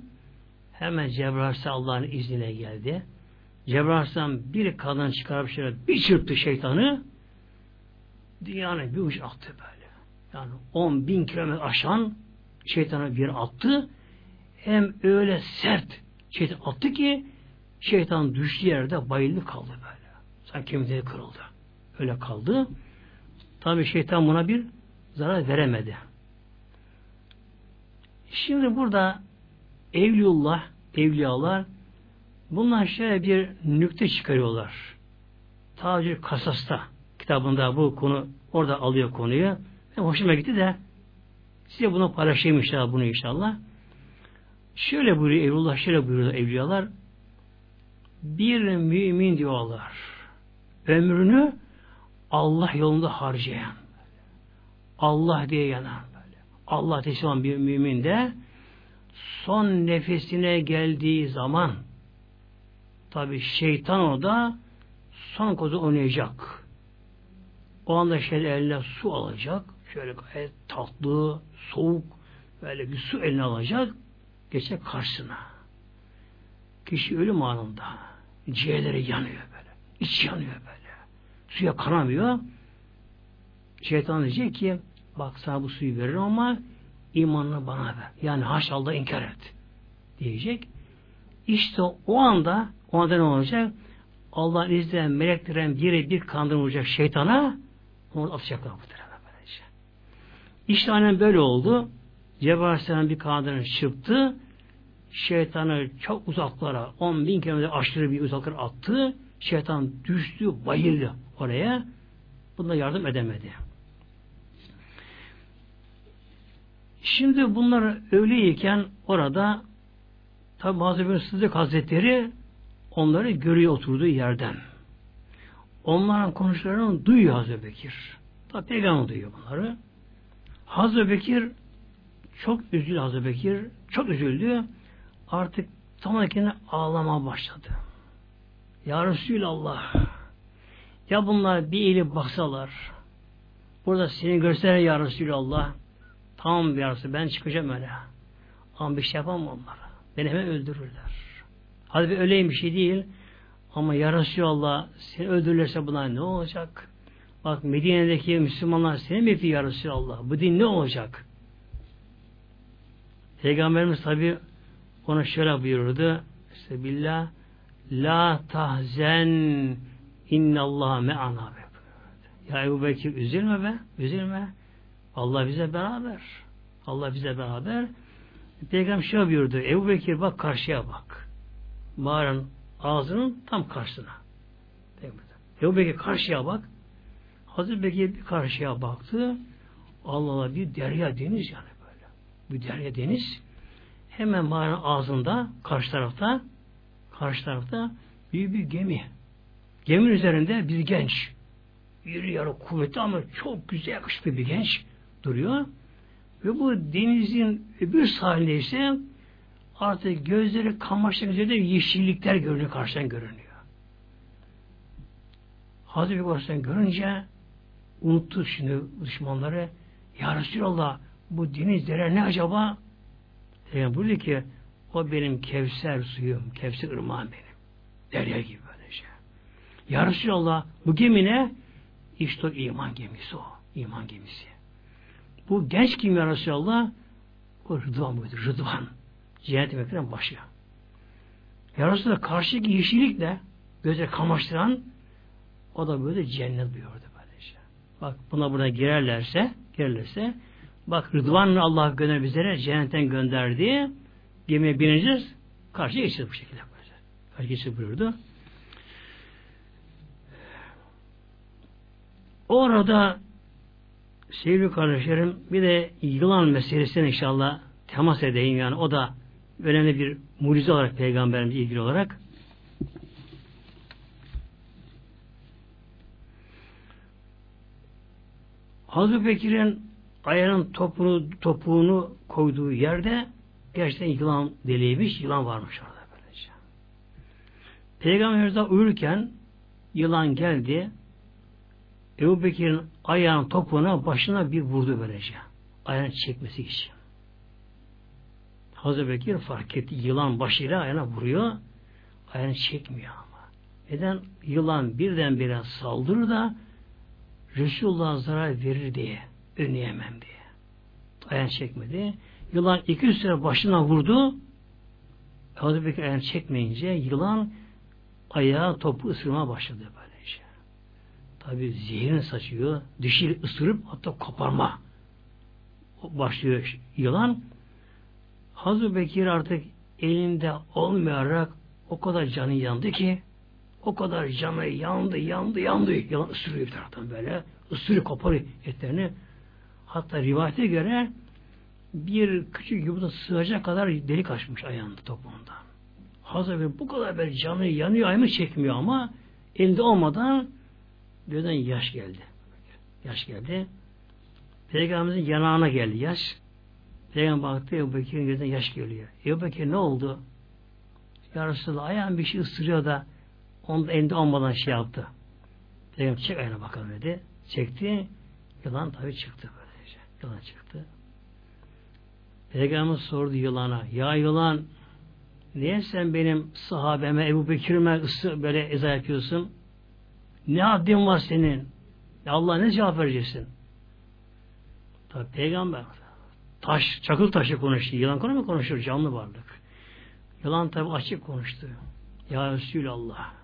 hemen Cebrail Allah'ın izniyle geldi. Cebrail bir kadın çıkarıp şöyle bir çırptı şeytanı dünyanın bir uç attı böyle. Yani on bin kilometre aşan şeytana bir attı. Hem öyle sert şeytan attı ki şeytan düştüğü yerde bayıldı kaldı böyle. Sanki kemikleri kırıldı. Öyle kaldı. Tabi şeytan buna bir zarar veremedi. Şimdi burada Evliullah, evliyalar bunlar şöyle bir nükte çıkarıyorlar. Tacir Kasas'ta kitabında bu konu orada alıyor konuyu. Ve hoşuma gitti de size bunu paylaşayım inşallah bunu inşallah. Şöyle buyuruyor Evlullah, şöyle buyuruyor evliyalar. Bir mümin diyorlar. Ömrünü Allah yolunda harcayan. Allah diye yanan. Allah teslim bir mümin de son nefesine geldiği zaman tabi şeytan orada son kozu oynayacak. O anda şöyle eline su alacak. Şöyle gayet tatlı, soğuk böyle bir su eline alacak. Geçecek karşısına. Kişi ölüm anında. Ciğerleri yanıyor böyle. İç yanıyor böyle. Suya kanamıyor. Şeytan diyecek ki bak sana bu suyu veririm ama imanını bana ver. Yani haş Allah inkar et. Diyecek. İşte o anda o anda ne olacak? Allah'ın izniyle meleklerin biri bir kandırma olacak şeytana onu atacaklar bu. İşte aynen böyle oldu. Cebrail Aleyhisselam bir kanadını çıktı. Şeytanı çok uzaklara, on bin kilometre aşırı bir uzaklara attı. Şeytan düştü, bayıldı oraya. Bunda yardım edemedi. Şimdi bunlar öyleyken orada tabi Hazreti Sıddık Hazretleri onları görüyor oturduğu yerden. Onların konuşmalarını duyuyor Hazreti Bekir. Tabi peygamber duyuyor bunları. Hazreti Bekir çok üzüldü Hazreti Bekir. Çok üzüldü. Artık tam kendine ağlama başladı. Ya Resulallah ya bunlar bir eğilip baksalar burada seni görseler ya Resulallah tamam bir arası ben çıkacağım öyle. Ama bir şey yapamam onlara. Beni hemen öldürürler. Hadi bir öleyim bir şey değil. Ama ya Resulallah seni öldürürlerse bunlar ne olacak? Bak Medine'deki Müslümanlar seni mi ya Resulallah? Bu din ne olacak? Peygamberimiz tabi ona şöyle buyurdu. İşte La tahzen innallah me'ana be. Ya Ebu Bekir üzülme be. Üzülme. Allah bize beraber. Allah bize beraber. Peygamber şöyle buyurdu. Ebu Bekir bak karşıya bak. Mağaranın ağzının tam karşısına. Ebu Bekir karşıya bak. Hazreti Bekir bir karşıya baktı. Allah Allah bir derya deniz yani böyle. Bir derya deniz. Hemen mağaranın ağzında karşı tarafta karşı tarafta büyük bir gemi. Geminin üzerinde bir genç. Bir yarı kuvvetli ama çok güzel yakışıklı bir genç duruyor. Ve bu denizin bir sahilinde ise artık gözleri kamaştığı üzere yeşillikler görünüyor, karşıdan görünüyor. Hazreti Peygamber görünce unuttu şimdi düşmanları. Ya Resulallah bu deniz dere ne acaba? Yani burada ki o benim Kevser suyum, Kevser ırmağım benim. Derya gibi böyle şey. Ya Resulallah bu gemi ne? İşte o iman gemisi o. iman gemisi. Bu genç kim ya Resulallah? O Rıdvan buydu. Rıdvan. Cennet demekten başı. Ya Resulallah karşıdaki yeşillikle göze kamaştıran o da böyle cennet buyurdu böylece. Bak buna buna girerlerse girerlerse bak Rıdvan'la Allah gönder bizlere cennetten gönderdi. Gemiye bineceğiz. Karşıya geçeceğiz bu şekilde. Karşıya geçeceğiz buyurdu. Orada sevgili kardeşlerim bir de yılan meselesine inşallah temas edeyim yani o da önemli bir mucize olarak peygamberimiz ilgili olarak Hazreti Bekir'in ayağının topunu, topuğunu koyduğu yerde gerçekten yılan deliymiş, yılan varmış orada böylece. Peygamberimiz de uyurken yılan geldi, Ebu Bekir'in ayağının topuğuna başına bir vurdu böylece. Ayağını çekmesi için. Hazreti Bekir fark etti. Yılan başıyla ayağına vuruyor. Ayağını çekmiyor ama. Neden? Yılan birdenbire saldırır da Resulullah zarar verir diye önleyemem diye. Ayağını çekmedi. Yılan iki üç süre başına vurdu. Hazreti Bekir ayağını çekmeyince yılan ayağı topu ısırmaya başladı böylece. Tabi zehrini saçıyor. Dişiyle ısırıp hatta koparma başlıyor yılan. Hazreti Bekir artık elinde olmayarak o kadar canı yandı ki o kadar canı yandı, yandı, yandı. Yalan ısırıyor bir taraftan böyle. Isırıyor, koparıyor etlerini. Hatta rivayete göre bir küçük yumurta sığacak kadar delik açmış ayağında topuğunda. Hazreti bu kadar böyle canı yanıyor, ayımı çekmiyor ama elinde olmadan gözden yaş geldi. Yaş geldi. Peygamberimizin yanağına geldi yaş. Peygamber baktı Ebu Bekir'in gözünden yaş geliyor. Ebu Bekir ne oldu? Ya Resulallah ayağım bir şey ısırıyor da onun elinde olmadan şey yaptı. Peygamber çek ayağına bakalım dedi. Çekti. Yılan tabi çıktı böylece. Yılan çıktı. Peygamber sordu yılana. Ya yılan niye sen benim sahabeme Ebu Bekir'ime böyle eza yapıyorsun? Ne haddin var senin? Allah ne cevap vereceksin? Tabi peygamber taş, çakıl taşı konuştu. Yılan konu mu konuşur? Canlı varlık. Yılan tabi açık konuştu. Ya Resulallah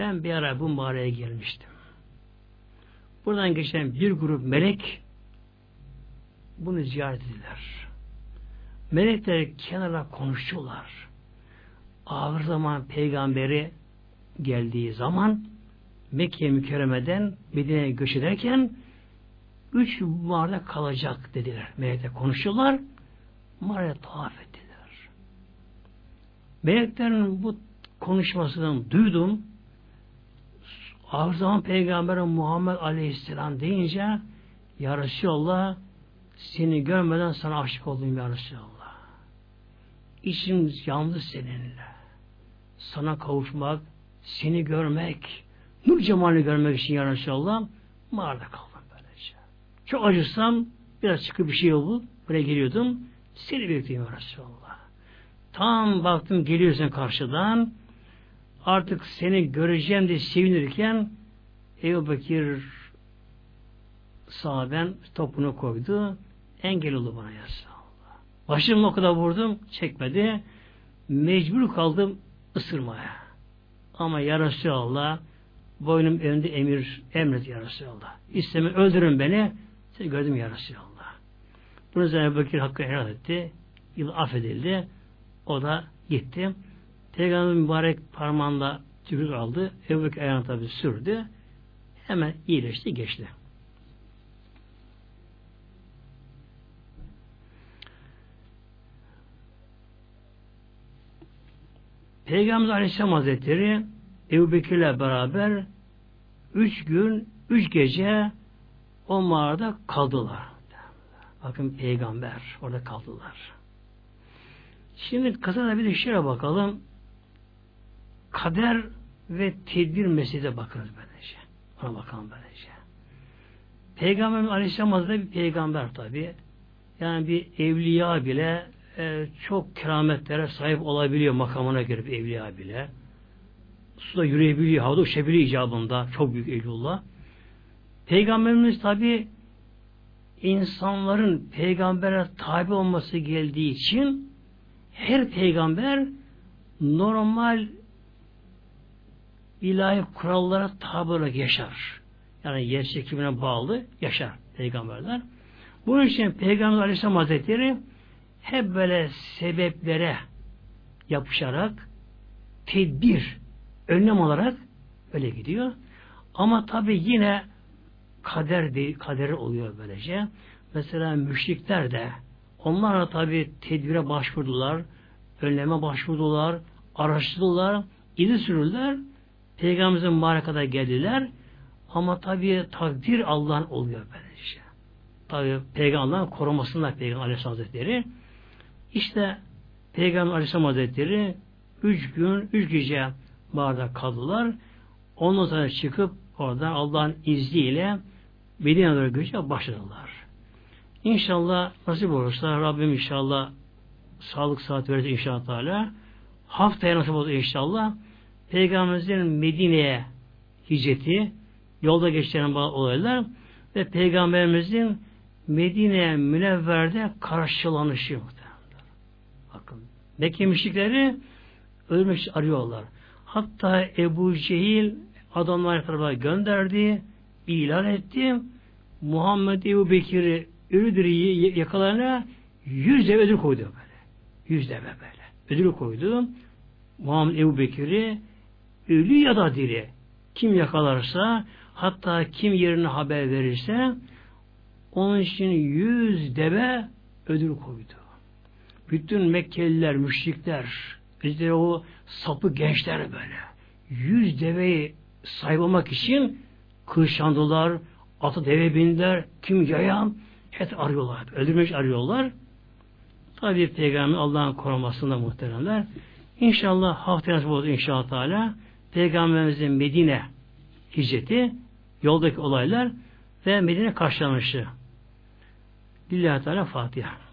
ben bir ara bu mağaraya gelmiştim. Buradan geçen bir grup melek bunu ziyaret ettiler. Melekler kenara konuşuyorlar. Ağır zaman peygamberi geldiği zaman Mekke mükerremeden Medine'ye göç ederken üç mağarada kalacak dediler. Melekler konuşuyorlar. Mağaraya tavaf ettiler. Meleklerin bu konuşmasından duydum. Ağır zaman Peygamberin Muhammed Aleyhisselam deyince Ya Resulallah seni görmeden sana aşık oldum Ya Resulallah. İçim yandı seninle. Sana kavuşmak, seni görmek, nur cemalini görmek için Ya Resulallah mağarada kaldım böylece. Çok acırsam biraz çıkıp bir şey oldu. Buraya geliyordum. Seni bekliyorum Ya Resulallah. Tam baktım geliyorsun karşıdan artık seni göreceğim diye sevinirken Ebu Bekir sahaben topunu koydu. Engel oldu bana ya Allah. Başımı o kadar vurdum. Çekmedi. Mecbur kaldım ısırmaya. Ama ya Resulallah boynum önünde emir emret ya Resulallah. İstemi öldürün beni. Seni gördüm ya Resulallah. Bunu üzerine Bekir hakkı helal etti. Yıl affedildi. O da gitti. Peygamber mübarek parmağında tükürük aldı. Ebu Bekir ayağını tabi sürdü. Hemen iyileşti, geçti. Peygamber Aleyhisselam Hazretleri Ebu Bekir'le beraber üç gün, üç gece o mağarada kaldılar. Bakın peygamber orada kaldılar. Şimdi kısaca bir de şöyle bakalım. Kader ve tedbir meselede bakınız böylece. Ona bakalım böylece. Peygamberimiz Aleyhisselam Hazretleri bir peygamber tabi. Yani bir evliya bile e, çok kerametlere sahip olabiliyor makamına bir evliya bile. Suda yürüyebiliyor, havada uçabiliyor icabında. Çok büyük evlullah. Peygamberimiz tabi insanların peygambere tabi olması geldiği için her peygamber normal ilahi kurallara tabi olarak yaşar. Yani yer çekimine bağlı yaşar peygamberler. Bunun için Peygamber Aleyhisselam Hazretleri hep böyle sebeplere yapışarak tedbir, önlem olarak öyle gidiyor. Ama tabi yine kader değil, kaderi oluyor böylece. Mesela müşrikler de onlar da tabi tedbire başvurdular, önleme başvurdular, araştırdılar, izi sürüldüler. Peygamberimizin mübarekada geldiler. Ama tabi takdir Allah'ın oluyor böylece. Tabi Peygamber'in korumasında Peygamber Aleyhisselam Hazretleri. İşte Peygamber Aleyhisselam Hazretleri üç gün, üç gece barda kaldılar. Ondan sonra çıkıp oradan Allah'ın izniyle Medine'ye doğru göçe başladılar. İnşallah nasip olursa Rabbim inşallah sağlık saat verir inşallah Teala. Haftaya nasip olur inşallah. Peygamberimizin Medine'ye hicreti, yolda geçen olaylar ve Peygamberimizin Medine münevverde karşılanışı muhtemelen. Bakın. Mekke müşrikleri için arıyorlar. Hatta Ebu Cehil adamlar tarafa gönderdi, ilan etti. Muhammed Ebu Bekir'i Ürüdür'ü yakalarına yüz deve ödül koydu böyle. Yüz deve böyle. Ödül koydu. Muhammed Ebu Bekir'i ölü ya da diri kim yakalarsa hatta kim yerine haber verirse onun için yüz deve ödül koydu. Bütün Mekkeliler, müşrikler, işte o sapı gençler böyle yüz deveyi saymamak için kırşandılar, atı deve bindiler, kim yayan, hep arıyorlar. Öldürmek arıyorlar. Tabi Peygamber Allah'ın korumasında muhteremler. İnşallah haftaya nasip inşallah. Peygamberimizin Medine hicreti, yoldaki olaylar ve Medine karşılanışı. Lillahi Teala Fatiha.